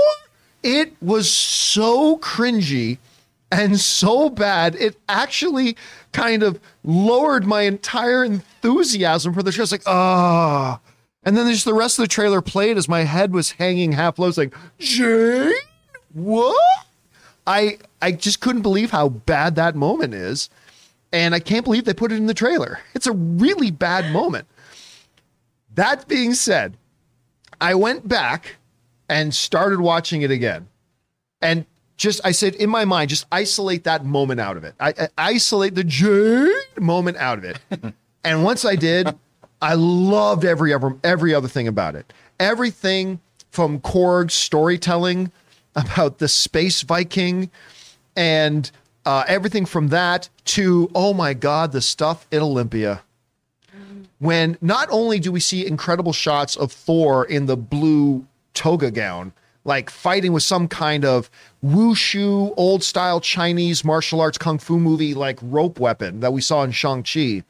Speaker 1: It was so cringy and so bad it actually kind of lowered my entire enthusiasm for the show. It's like, ah. And then just the rest of the trailer played as my head was hanging half low. Like, Jane, what? I I just couldn't believe how bad that moment is. And I can't believe they put it in the trailer. It's a really bad moment. That being said, I went back and started watching it again. And just, I said in my mind, just isolate that moment out of it. I, I isolate the Jade moment out of it. and once I did, I loved every ever every other thing about it. Everything from Korg's storytelling about the space Viking and uh, everything from that to oh my god, the stuff in Olympia when not only do we see incredible shots of Thor in the blue toga gown, like fighting with some kind of wushu, old style Chinese martial arts kung fu movie like rope weapon that we saw in Shang-Chi.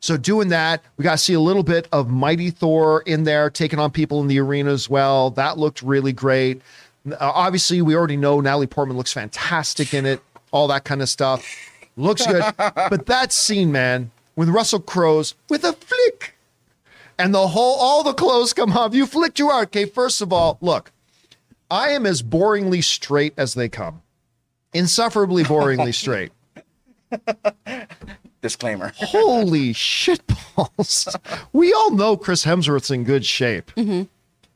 Speaker 1: So doing that, we got to see a little bit of Mighty Thor in there, taking on people in the arena as well. That looked really great. Uh, obviously, we already know Natalie Portman looks fantastic in it. All that kind of stuff looks good. but that scene, man, with Russell Crowe's with a flick, and the whole all the clothes come off. You flicked your art. Okay, first of all, look, I am as boringly straight as they come, insufferably boringly straight.
Speaker 3: Disclaimer.
Speaker 1: Holy shit shitballs. We all know Chris Hemsworth's in good shape. Mm-hmm.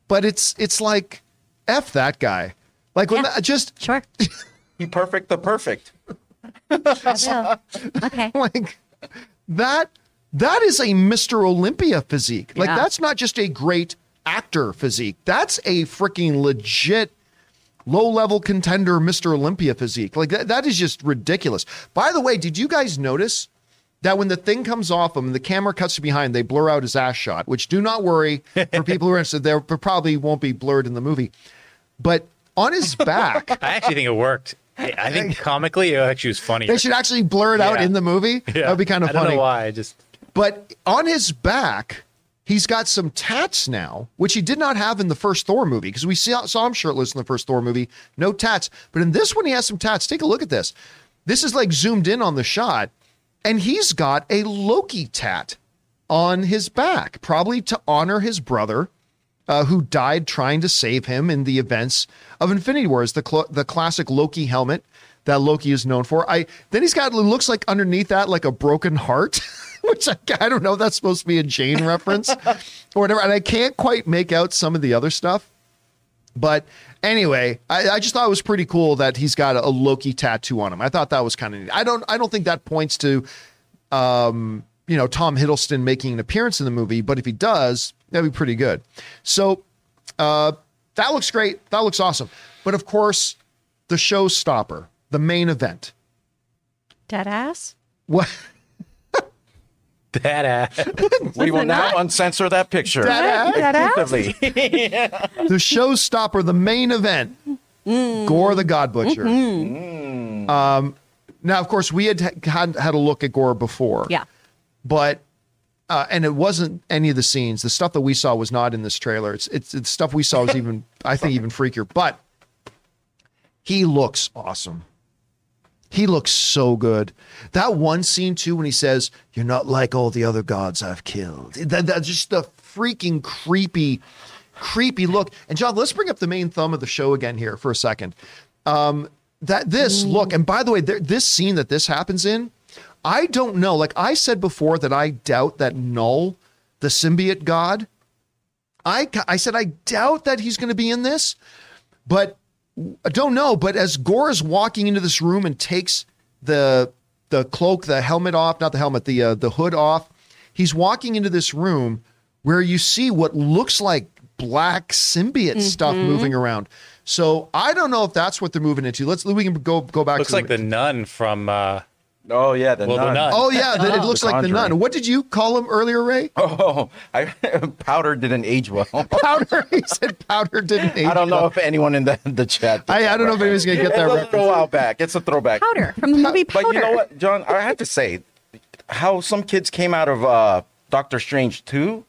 Speaker 1: But it's it's like F that guy. Like when
Speaker 2: Yeah.
Speaker 1: that, just
Speaker 2: Sure.
Speaker 3: He perfect the perfect.
Speaker 2: I will. Okay.
Speaker 1: like that that is a Mr. Olympia physique. Like
Speaker 2: Yeah.
Speaker 1: that's not just a great actor physique. That's a freaking legit low level contender Mr. Olympia physique. Like that, that is just ridiculous. By the way, did you guys notice that when the thing comes off him and the camera cuts to behind, they blur out his ass shot, which do not worry for people who are interested, there probably won't be blurred in the movie. But on his back,
Speaker 4: I actually think it worked. I I think comically it actually was funny.
Speaker 1: they should actually blur it out
Speaker 4: Yeah.
Speaker 1: in the movie. That would be kind of funny.
Speaker 4: I don't know why. I just
Speaker 1: But on his back, he's got some tats now, which he did not have in the first Thor movie because we saw, saw him shirtless in the first Thor movie, no tats. But in this one, he has some tats. Take a look at this. This is like zoomed in on the shot, and he's got a Loki tat on his back, probably to honor his brother. Uh, who died trying to save him in the events of Infinity Wars, the cl- the classic Loki helmet that Loki is known for. I then he's got looks like underneath that like a broken heart, which I, I don't know if that's supposed to be a Jane reference or whatever. And I can't quite make out some of the other stuff. But anyway, I, I just thought it was pretty cool that he's got a, a Loki tattoo on him. I thought that was kind of neat. I don't I don't think that points to um, you know, Tom Hiddleston making an appearance in the movie, but if he does, that'd be pretty good. So uh, that looks great. That looks awesome. But of course, the showstopper, the main event.
Speaker 2: Dead ass.
Speaker 1: What
Speaker 4: that ass.
Speaker 3: We will now uncensor that picture.
Speaker 1: That
Speaker 2: Dead ass.
Speaker 1: The showstopper, the main event, Gorr the God Butcher. Um, now, of course, we had had had a look at Gorr before.
Speaker 2: Yeah.
Speaker 1: but uh, and it wasn't any of the scenes. The stuff that we saw was not in this trailer. It's it's, it's stuff we saw was even I think even freakier. But he looks awesome. He looks so good. That one scene too, when he says, "You're not like all the other gods I've killed." That, that's just the freaking creepy, creepy look. And John, let's bring up the main thumb of the show again here for a second. Um, that this look, and by the way, there, this scene that this happens in, I don't know. Like I said before, that I doubt that Null, the symbiote god, I I said I doubt that he's going to be in this, but I don't know. But as Gorr is walking into this room and takes the the cloak, the helmet off, not the helmet, the uh, the hood off, he's walking into this room where you see what looks like black symbiote stuff moving around. So I don't know if that's what they're moving into. Let's we can go go back.
Speaker 4: Looks
Speaker 1: to
Speaker 4: like the nun from uh,
Speaker 3: Oh yeah, the
Speaker 4: Well, the
Speaker 3: nun.
Speaker 4: nun.
Speaker 1: Oh yeah, the, it looks
Speaker 3: The
Speaker 1: like the nun. What did you call him earlier, Ray?
Speaker 3: Oh, I powder didn't age well.
Speaker 1: Powder. he said powder didn't age.
Speaker 3: I don't know
Speaker 1: well.
Speaker 3: if anyone in the, the chat.
Speaker 1: I- I don't know if anyone's gonna get
Speaker 3: It's
Speaker 1: that
Speaker 3: a
Speaker 1: reference.
Speaker 3: throwback. It's a throwback.
Speaker 2: Powder from the movie Powder.
Speaker 3: But you know what, John? I have to say, how some kids came out of uh, Doctor Strange 2,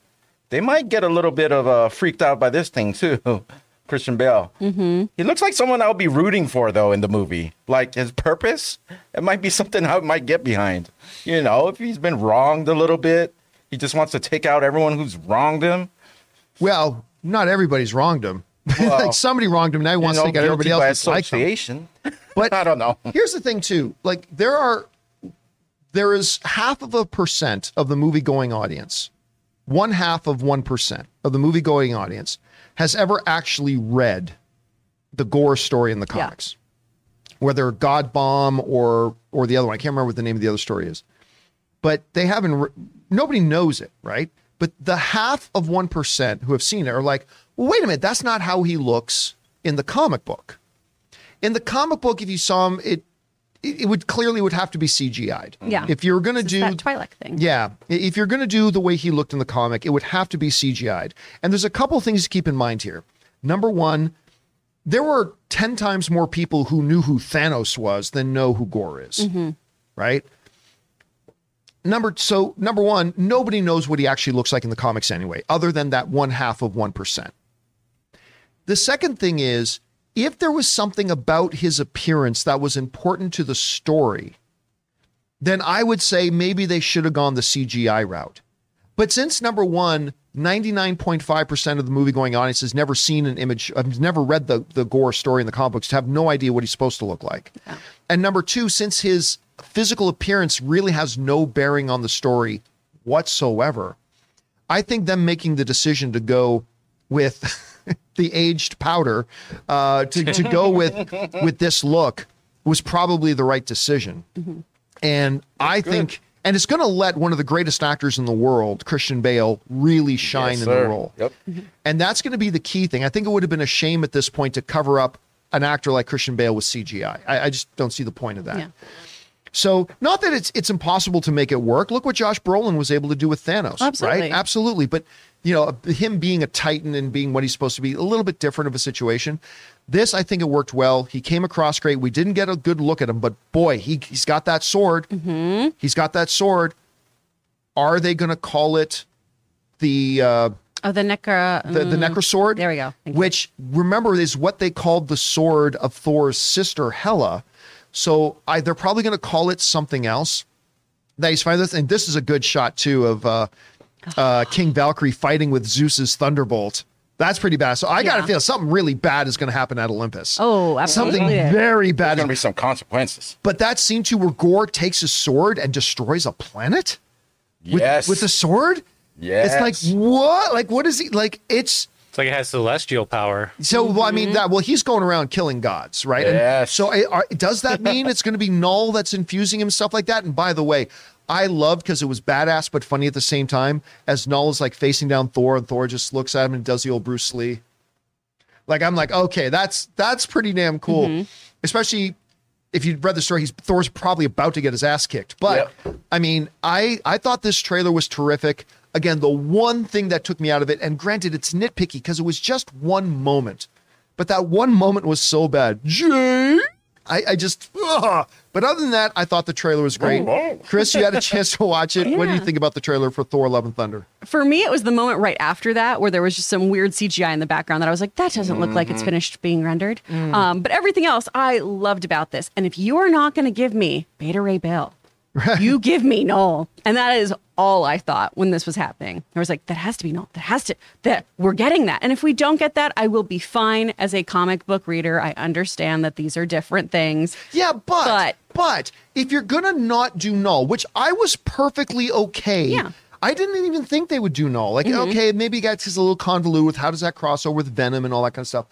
Speaker 3: they might get a little bit of uh, freaked out by this thing too. Christian Bale. Mm-hmm. He looks like someone I'll be rooting for though in the movie. Like his purpose, it might be something I might get behind. You know, if he's been wronged a little bit, he just wants to take out everyone who's wronged him.
Speaker 1: Well, not everybody's wronged him.
Speaker 3: Well,
Speaker 1: like somebody wronged him. Now he
Speaker 3: You
Speaker 1: wants
Speaker 3: know,
Speaker 1: to get everybody
Speaker 3: guilty
Speaker 1: else that's like him.
Speaker 3: association.
Speaker 1: But
Speaker 3: I don't know.
Speaker 1: Here's the thing, too. Like there are, there is half of a percent of the movie going audience, one half of one percent of the movie going audience has ever actually read the Gorr story in the
Speaker 2: Yeah.
Speaker 1: comics, whether God Bomb or or the other one. I can't remember what the name of the other story is, but they haven't. Re- nobody knows it, right? But the half of one percent who have seen it are like, well, wait a minute, that's not how he looks in the comic book in the comic book, if you saw him, it it, would clearly would have to be CGI'd. Mm-hmm.
Speaker 2: Yeah.
Speaker 1: If you're gonna
Speaker 2: It's
Speaker 1: do
Speaker 2: that Twilight thing.
Speaker 1: yeah, if you're gonna do the way he looked in the comic, it would have to be CGI'd. And there's a couple things to keep in mind here. Number one, there were ten times more people who knew who Thanos was than know who Gorr is. Mm-hmm. Right. Number so number one, nobody knows what he actually looks like in the comics anyway, other than that one half of one percent. The second thing is, if there was something about his appearance that was important to the story, then I would say maybe they should have gone the CGI route. But since number one, 99.5% of the movie going audience has never seen an image, has never read the, the Gorr story in the comic books, have no idea what he's supposed to look like. And number two, since his physical appearance really has no bearing on the story whatsoever, I think them making the decision to go with the aged powder uh, to, to go with with this look was probably the right decision. And I think, and it's going to let one of the greatest actors in the world, Christian Bale, really shine
Speaker 3: Yes,
Speaker 1: in
Speaker 3: sir.
Speaker 1: the role.
Speaker 3: Yep.
Speaker 1: And that's going to be the key thing. I think it would have been a shame at this point to cover up an actor like Christian Bale with CGI. I, I just don't see the point of that.
Speaker 2: Yeah.
Speaker 1: So, not that it's it's impossible to make it work. Look what Josh Brolin was able to do with Thanos,
Speaker 2: Absolutely.
Speaker 1: right? Absolutely. But you know, him being a Titan and being what he's supposed to be, a little bit different of a situation. This, I think, it worked well. He came across great. We didn't get a good look at him, but boy, he he's got that sword.
Speaker 2: Mm-hmm.
Speaker 1: He's got that sword. Are they going to call it the? Uh,
Speaker 2: Oh, the Necro.
Speaker 1: the, the Necrosword.
Speaker 2: There we go. Thank you.
Speaker 1: Which remember is what they called the sword of Thor's sister Hela. So I, they're probably going to call it something else. That he's fine with, and this is a good shot too of uh, uh, King Valkyrie fighting with Zeus's thunderbolt. That's pretty bad. So I got to feel something really bad is going to happen at Olympus.
Speaker 2: Oh, absolutely.
Speaker 1: something very bad.
Speaker 3: There's gonna be some consequences.
Speaker 1: but that scene too, where Gorr takes his sword and destroys a planet with,
Speaker 3: yes.
Speaker 1: with a sword.
Speaker 3: Yes.
Speaker 1: It's like what? Like what is he like? It's
Speaker 4: It's like it has celestial power.
Speaker 1: So, well, I mean, that, well, he's going around killing gods, right? And
Speaker 3: Yes.
Speaker 1: so, are, does that mean it's going to be Null that's infusing him, stuff like that? And by the way, I loved because it was badass but funny at the same time. As Null is like facing down Thor, and Thor just looks at him and does the old Bruce Lee. Like, I'm like, okay, that's that's pretty damn cool, mm-hmm. especially if you've read the story. He's Thor's probably about to get his ass kicked, but I mean, I I thought this trailer was terrific. Again, the one thing that took me out of it, and granted, it's nitpicky because it was just one moment, but that one moment was so bad. Jay, I, I just, ugh. but other than that, I thought the trailer was great. Chris, you had a chance to watch it. What do you
Speaker 2: Yeah.
Speaker 1: think about the trailer for Thor: Love and Thunder?
Speaker 2: For me, it was the moment right after that where there was just some weird CGI in the background that I was like, that doesn't look like it's finished being rendered. Um, but everything else I loved about this. And if you are not going to give me Beta Ray Bill, you give me Null. And that is all I thought when this was happening. I was like, that has to be Null. That has to, that we're getting that. And if we don't get that, I will be fine as a comic book reader. I understand that these are different things.
Speaker 1: Yeah, but, but
Speaker 2: But-
Speaker 1: if you're gonna not do null, which I was perfectly okay.
Speaker 2: Yeah. Mm-hmm.
Speaker 1: I didn't even think they would do null. Like, okay, maybe it gets a little convoluted with how does that cross over with Venom and all that kind of stuff.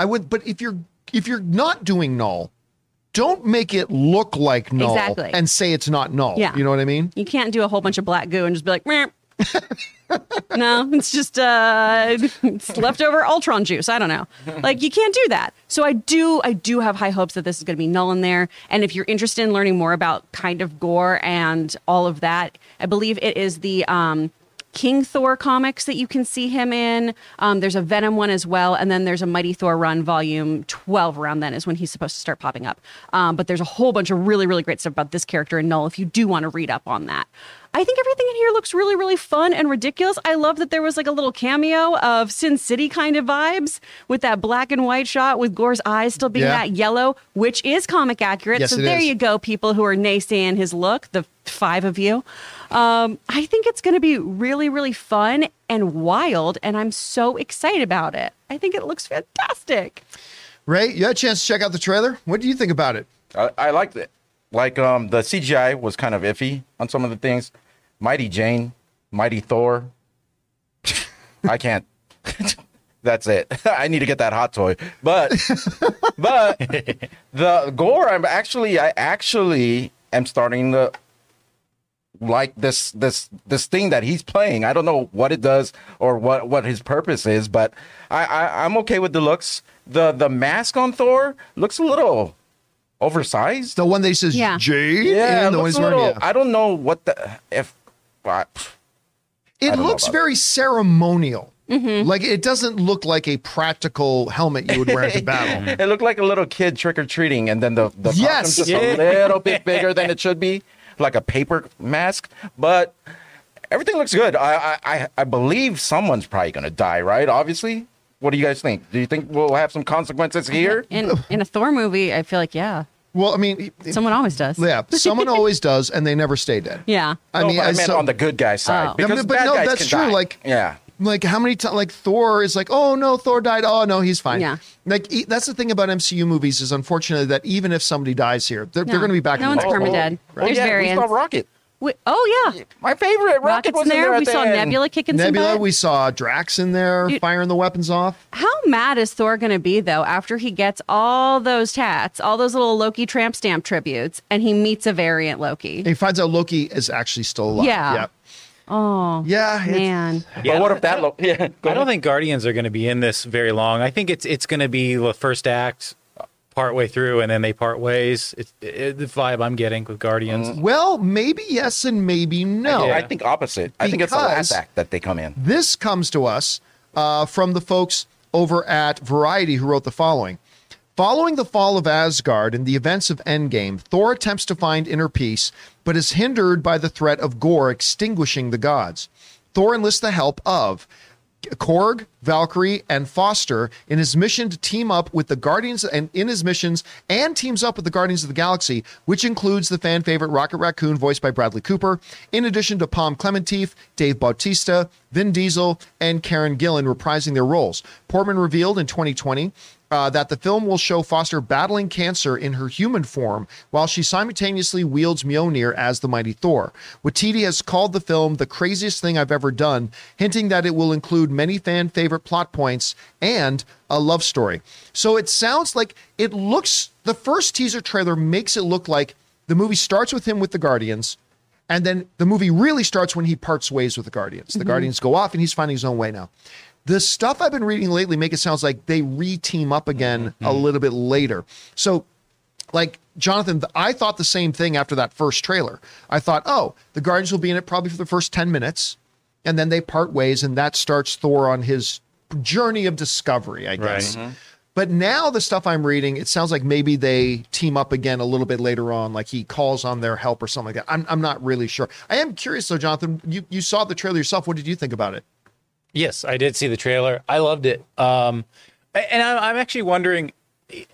Speaker 1: I would, but if you're if you're not doing null, don't make it look like null
Speaker 2: Exactly.
Speaker 1: and say it's not null.
Speaker 2: Yeah.
Speaker 1: You know what I mean?
Speaker 2: You can't do a whole bunch of black goo and just be like, Meh. no, it's just uh, it's leftover Ultron juice. I don't know. Like you can't do that. So I do, I do have high hopes that this is going to be null in there. And if you're interested in learning more about kind of Gorr and all of that, I believe it is the um, King Thor comics that you can see him in. Um, there's a Venom one as well, and then there's a Mighty Thor run volume 12 around then is when he's supposed to start popping up. Um, but there's a whole bunch of really, really great stuff about this character in Null if you do want to read up on that. I think everything in here looks really, really fun and ridiculous. I love that there was like a little cameo of Sin City kind of vibes with that black and white shot with Gorr's eyes still being
Speaker 1: Yeah.
Speaker 2: that yellow, which is comic accurate.
Speaker 1: Yes,
Speaker 2: so
Speaker 1: it
Speaker 2: there
Speaker 1: is.
Speaker 2: you go, people who are naysaying his look, the five of you. Um, I think it's going to be really, really fun and wild, and I'm so excited about it. I think it looks fantastic.
Speaker 1: Ray, you had a chance to check out the trailer. What do you think about it?
Speaker 3: I, I liked it. Like um, the CGI was kind of iffy on some of the things. Mighty Jane, Mighty Thor. I can't. That's it. I need to get that hot toy. But but the Gorr, I'm actually I actually am starting to like this this this thing that he's playing. I don't know what it does or what what his purpose is, but I, I I'm okay with the looks. The the mask on Thor looks a little oversized.
Speaker 1: The one that says
Speaker 2: Yeah.
Speaker 1: Jade?
Speaker 3: Yeah,
Speaker 1: and the one
Speaker 3: looks
Speaker 1: he's
Speaker 3: a
Speaker 1: wearing,
Speaker 3: little,
Speaker 1: yeah.
Speaker 3: I don't know what the if. I-
Speaker 1: It
Speaker 3: don't know
Speaker 1: looks
Speaker 3: about
Speaker 1: very ceremonial. Mm-hmm. Like it doesn't look like a practical helmet you would wear into battle.
Speaker 3: it looked like a little kid trick or treating, and then the the
Speaker 1: Yes!
Speaker 3: costume's just
Speaker 4: Yeah.
Speaker 3: a little bit bigger than it should be, like a paper mask. But everything looks good. I I I, I believe someone's probably gonna die, right? Obviously. What do you guys think? Do you think we'll have some consequences here?
Speaker 2: In in a Thor movie, I feel like yeah,
Speaker 1: Well, I mean,
Speaker 2: someone always does.
Speaker 1: yeah, someone always does, and they never stay dead.
Speaker 2: Yeah.
Speaker 1: I
Speaker 3: no,
Speaker 1: mean,
Speaker 3: but I
Speaker 1: as
Speaker 3: meant
Speaker 1: so-
Speaker 3: on the good guy side
Speaker 2: Oh.
Speaker 3: because
Speaker 1: I mean, but
Speaker 3: bad
Speaker 1: no,
Speaker 3: guys
Speaker 1: that's
Speaker 3: can
Speaker 1: true.
Speaker 3: die.
Speaker 1: Like,
Speaker 3: yeah,
Speaker 1: like how many times? Like Thor is like, oh no, Thor died. Oh no, he's fine.
Speaker 2: Yeah.
Speaker 1: Like e- that's the thing about MCU movies is unfortunately that even if somebody dies here, they're, they're going to be back.
Speaker 2: No
Speaker 1: in the
Speaker 2: one's
Speaker 1: next
Speaker 2: perma
Speaker 1: movie.
Speaker 2: dead.
Speaker 3: Oh
Speaker 2: There's
Speaker 3: yeah,
Speaker 2: variants.
Speaker 3: we saw Rocket.
Speaker 2: We, oh yeah,
Speaker 3: My favorite Rocket
Speaker 2: Rockets
Speaker 3: was
Speaker 2: in there.
Speaker 3: at
Speaker 2: we saw. Nebula kicking some
Speaker 1: Nebula,
Speaker 2: butt.
Speaker 1: we saw Drax in there
Speaker 2: Dude.
Speaker 1: firing the weapons off.
Speaker 2: How mad is Thor going to be though after he gets all those tats, all those little Loki tramp stamp tributes, and he meets a variant Loki?
Speaker 1: And he finds out Loki is actually still alive.
Speaker 2: Yeah.
Speaker 1: Yeah.
Speaker 2: Oh
Speaker 1: Yeah. it's-
Speaker 2: man,
Speaker 3: But what if that? Lo- yeah,
Speaker 4: I don't think Guardians are going to be in this very long. I think it's it's going to be the first act, part way through, and then they part ways. It's it, the vibe I'm getting with Guardians.
Speaker 1: Well, maybe yes and maybe no.
Speaker 4: Yeah.
Speaker 3: I think opposite. I think it's the
Speaker 1: Because-
Speaker 3: last act that they come in.
Speaker 1: This comes to us uh, from the folks over at Variety who wrote the following. Following the fall of Asgard and the events of Endgame, Thor attempts to find inner peace, but is hindered by the threat of Gorr extinguishing the gods. Thor enlists the help of Korg, Valkyrie, and Foster in his mission to team up with the Guardians and in his missions and teams up with the Guardians of the Galaxy, which includes the fan favorite Rocket Raccoon voiced by Bradley Cooper, in addition to Pom Klementieff, Dave Bautista, Vin Diesel, and Karen Gillan reprising their roles. Portman revealed in 2020 uh, that the film will show Foster battling cancer in her human form while she simultaneously wields Mjolnir as the mighty Thor. Waititi has called the film the craziest thing I've ever done, hinting that it will include many fan favorite plot points and a love story. So it sounds like it looks, the first teaser trailer makes it look like the movie starts with him with the Guardians. And then the movie really starts when he parts ways with the Guardians. The Guardians go off and he's finding his own way now. The stuff I've been reading lately make it sounds like they re-team up again a mm-hmm. little bit later. So like Jonathan, I thought the same thing after that first trailer. I thought, oh, the Guardians will be in it probably for the first 10 minutes, and then they part ways, and that starts Thor on his journey of discovery, I guess. Mm-hmm. But now the stuff I'm reading, it sounds like maybe they team up again a little bit later on, like he calls on their help or something like that. I'm, I'm not really sure. I am curious though, Jonathan. You, you saw the trailer yourself. What did you think about it?
Speaker 4: Yes, I did see the trailer. I loved it. Um, and I'm, I'm actually wondering.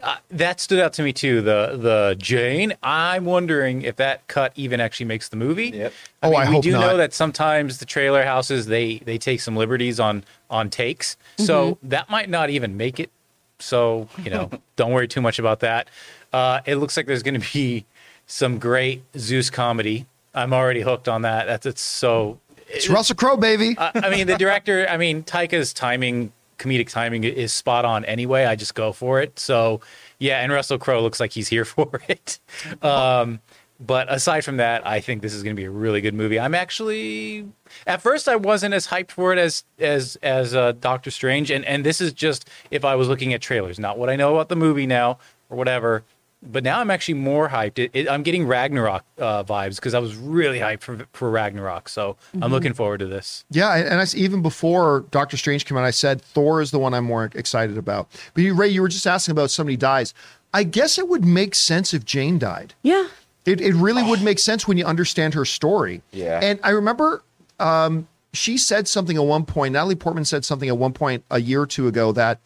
Speaker 4: Uh, that stood out to me too. The the Jane. I'm wondering if that cut even actually makes the movie.
Speaker 3: Yep.
Speaker 1: Oh, I
Speaker 4: we
Speaker 1: hope
Speaker 4: do
Speaker 1: not.
Speaker 4: know that sometimes the trailer houses they they take some liberties on on takes, so that might not even make it. So you know, don't worry too much about that. Uh, it looks like there's going to be some great Zeus comedy. I'm already hooked on that. That's it's so
Speaker 1: It's Russell Crowe, baby.
Speaker 4: I I mean, the director. I mean, Taika's timing, comedic timing, is spot on. Anyway, I just go for it. So, yeah, and Russell Crowe looks like he's here for it. Um, but aside from that, I think this is going to be a really good movie. I'm actually, at first, I wasn't as hyped for it as as as uh, Doctor Strange, and and this is just if I was looking at trailers, not what I know about the movie now or whatever. But now I'm actually more hyped. It, it, I'm getting Ragnarok uh, vibes because I was really hyped for, for Ragnarok. So I'm looking forward to this.
Speaker 1: Yeah, and I, even before Doctor Strange came out, I said Thor is the one I'm more excited about. But you, Ray, you were just asking about somebody dies. I guess it would make sense if Jane died.
Speaker 2: yeah.
Speaker 1: It, it really would make sense when you understand her story.
Speaker 3: Yeah.
Speaker 1: And I remember um, she said something at one point, Natalie Portman said something at one point a year or two ago that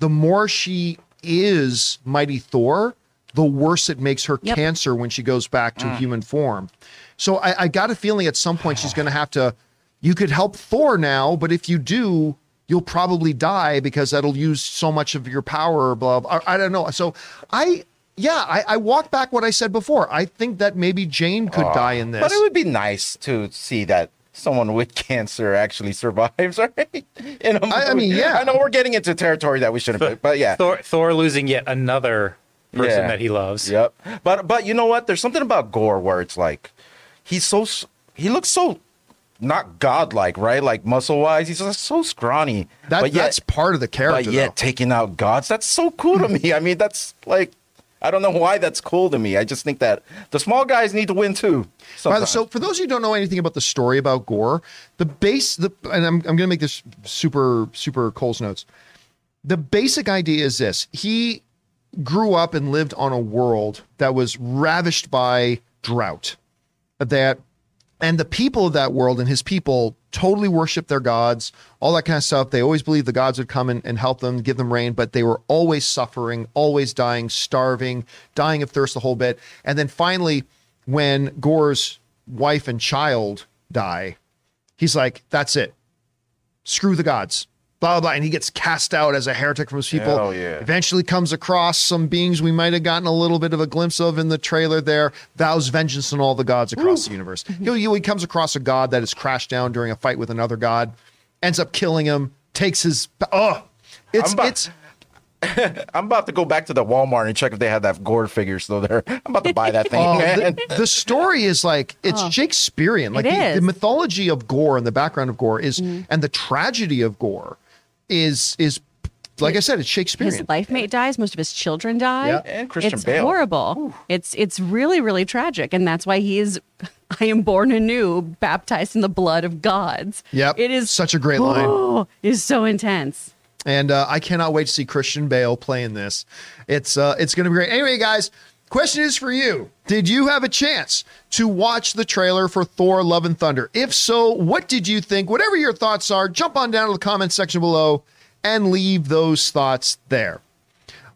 Speaker 1: the more she is Mighty Thor, the worse it makes her
Speaker 2: Yep.
Speaker 1: cancer when she goes back to mm. human form. So I, I got a feeling at some point she's going to have to. You could help Thor now, but if you do, you'll probably die because that'll use so much of your power. Blah. blah. I, I don't know. So I. Yeah, I, I walk back what I said before. I think that maybe Jane could die in this.
Speaker 3: But it would be nice to see that someone with cancer actually survives, right? In a
Speaker 1: I- I mean, yeah.
Speaker 3: I know we're getting into territory that we shouldn't, but, but yeah.
Speaker 4: Thor, Thor losing yet another person
Speaker 3: Yeah.
Speaker 4: that he loves.
Speaker 3: Yep. But but you know what? There's something about Gorr where it's like he's so he looks so not godlike, right? Like muscle wise, he's just so scrawny.
Speaker 1: That,
Speaker 3: but yet,
Speaker 1: that's part of the character.
Speaker 3: but yet
Speaker 1: though.
Speaker 3: taking out gods, that's so cool to me. I mean, that's like I don't know why that's cool to me. I just think that the small guys need to win too. Sometimes.
Speaker 1: so for those who don't know anything about the story about Gorr, the base the and I'm I'm going to make this super super Cole's notes. The basic idea is this: he grew up and lived on a world that was ravished by drought. That and the people of that world and his people totally worship their gods, all that kind of stuff. They always believed the gods would come and, and help them, give them rain, but they were always suffering, always dying, starving, dying of thirst the whole bit. And then finally, when Gorr's wife and child die, he's like, that's it. Screw the gods. Blah, blah, blah. And he gets cast out as a heretic from his people.
Speaker 3: Hell yeah.
Speaker 1: Eventually comes across some beings we might have gotten a little bit of a glimpse of in the trailer there, vows vengeance on all the gods across the universe. He, he comes across a god that has crashed down during a fight with another god, ends up killing him, takes his. Oh, it's,
Speaker 3: I'm about-
Speaker 1: it's,
Speaker 3: I'm about to go back to the Walmart and check if they have that Gorr figure still there. I'm about to buy that thing.
Speaker 1: Oh,
Speaker 3: man.
Speaker 1: the, the story is like it's Shakespearean. Like
Speaker 2: It
Speaker 1: the, the
Speaker 2: is. Mm-hmm.
Speaker 1: mythology of Gorr and the background of Gorr is, and the tragedy of Gorr is is like I said, it's
Speaker 2: Shakespeare.
Speaker 1: His
Speaker 2: life mate dies. Most of his children die.
Speaker 1: Yeah.
Speaker 3: And Christian
Speaker 2: it's
Speaker 3: Bale.
Speaker 2: horrible. It's it's really really tragic, and that's why he is. I am born anew, baptized in the blood of gods.
Speaker 1: Yep,
Speaker 2: it is
Speaker 1: such a great line.
Speaker 2: Oh, it is so intense.
Speaker 1: and uh, I cannot wait to see Christian Bale playing this. It's uh, it's going to be great. Anyway, guys, question is for you: Did you have a chance to watch the trailer for Thor: Love and Thunder? If so, what did you think? Whatever your thoughts are, jump on down to the comment section below and leave those thoughts there.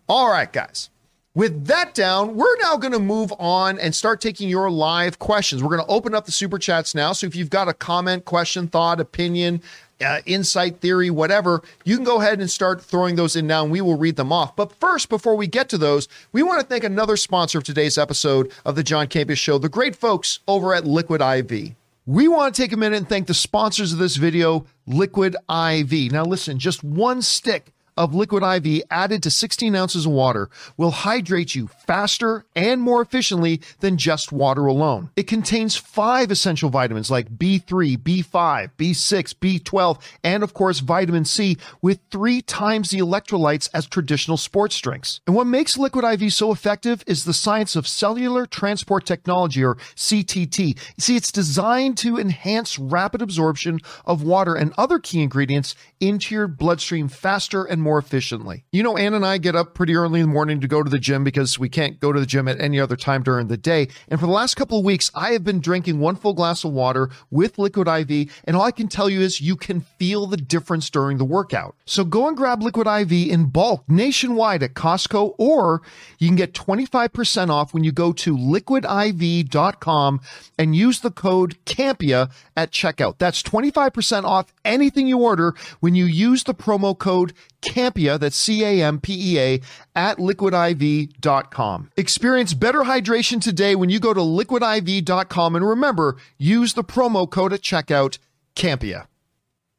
Speaker 1: All right, guys. With that down, we're now going to move on and start taking your live questions. We're going to open up the super chats now. So if you've got a comment, question, thought, opinion, uh, insight, theory, whatever, you can go ahead and start throwing those in now and we will read them off. But first, before we get to those, we want to thank another sponsor of today's episode of the John Campea Show, the great folks over at Liquid IV. We want to take a minute and thank the sponsors of this video, Liquid IV. Now, listen, just one stick of Liquid IV added to 16 ounces of water will hydrate you faster and more efficiently than just water alone. It contains five essential vitamins like B3, B5, B6, B12, and of course, vitamin C with three times the electrolytes as traditional sports drinks. And what makes Liquid IV so effective is the science of cellular transport technology or CTT. See, it's designed to enhance rapid absorption of water and other key ingredients into your bloodstream faster and more efficiently. You know, Ann and I get up pretty early in the morning to go to the gym because we can't go to the gym at any other time during the day. And for the last couple of weeks, I have been drinking one full glass of water with Liquid IV. And all I can tell you is you can feel the difference during the workout. So go and grab Liquid IV in bulk nationwide at Costco, or you can get 25% off when you go to liquidiv.com and use the code CAMPEA at checkout. That's 25% off anything you order when you use the promo code CAMPEA, that's C A M P E A, at liquidiv.com. Experience better hydration today when you go to liquidiv.com and remember, use the promo code at checkout, CAMPEA.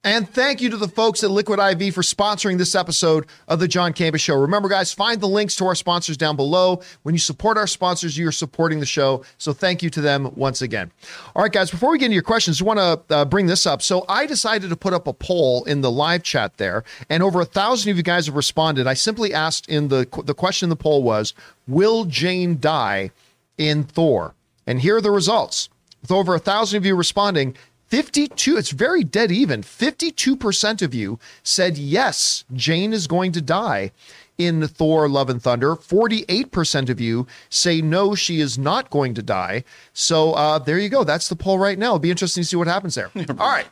Speaker 1: And thank you to the folks at Liquid IV for sponsoring this episode of the John Campea Show. Remember, guys, find the links to our sponsors down below. When you support our sponsors, you're supporting the show. So thank you to them once again. All right, guys, before we get into your questions, I want to uh, bring this up. So I decided to put up a poll in the live chat there, and over a thousand of you guys have responded. I simply asked in the the question in the poll was, "Will Jane die in Thor?" And here are the results. With over a thousand of you responding, 52, it's very dead even. 52% of you said yes, Jane is going to die in Thor Love and Thunder. 48% of you say no, she is not going to die. So uh, there you go. That's the poll right now. It'll be interesting to see what happens there. All right.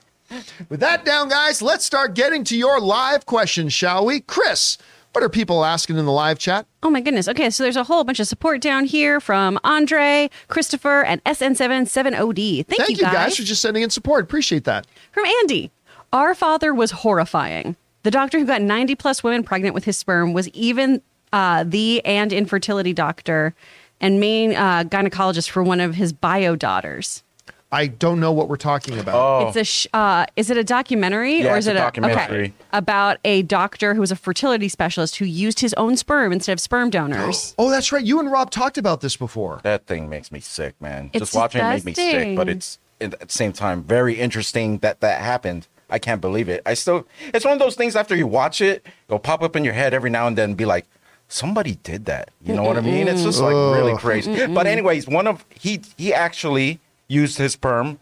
Speaker 1: With that down, guys, let's start getting to your live questions, shall we? Chris, what are people asking in the live chat?
Speaker 2: Oh my goodness. Okay, so there's a whole bunch of support down here from Andre, Christopher, and SN77OD. Thank,
Speaker 1: Thank
Speaker 2: you
Speaker 1: you guys for just sending in support. Appreciate that.
Speaker 2: From Andy. Our father was horrifying. The doctor who got 90 plus women pregnant with his sperm was even uh, the and infertility doctor and main uh, gynecologist for one of his bio daughters.
Speaker 1: I don't know what we're talking about.
Speaker 3: Oh,
Speaker 2: It's a sh- uh, is it a documentary
Speaker 3: Yeah,
Speaker 2: or
Speaker 3: it's
Speaker 2: is it
Speaker 3: a
Speaker 2: okay.
Speaker 3: documentary.
Speaker 2: about a doctor who was a fertility specialist who used his own sperm instead of sperm donors?
Speaker 1: Oh, that's right. You and Rob talked about this before.
Speaker 3: that thing makes me sick, man.
Speaker 2: It's
Speaker 3: Just watching it makes me sick, but it's at the same time very interesting that that happened. I can't believe it. I still, it's one of those things after you watch it, it'll pop up in your head every now and then and be like, somebody did that. You know what I mean? It's just like really crazy. But anyways, one of, he, he actually used his sperm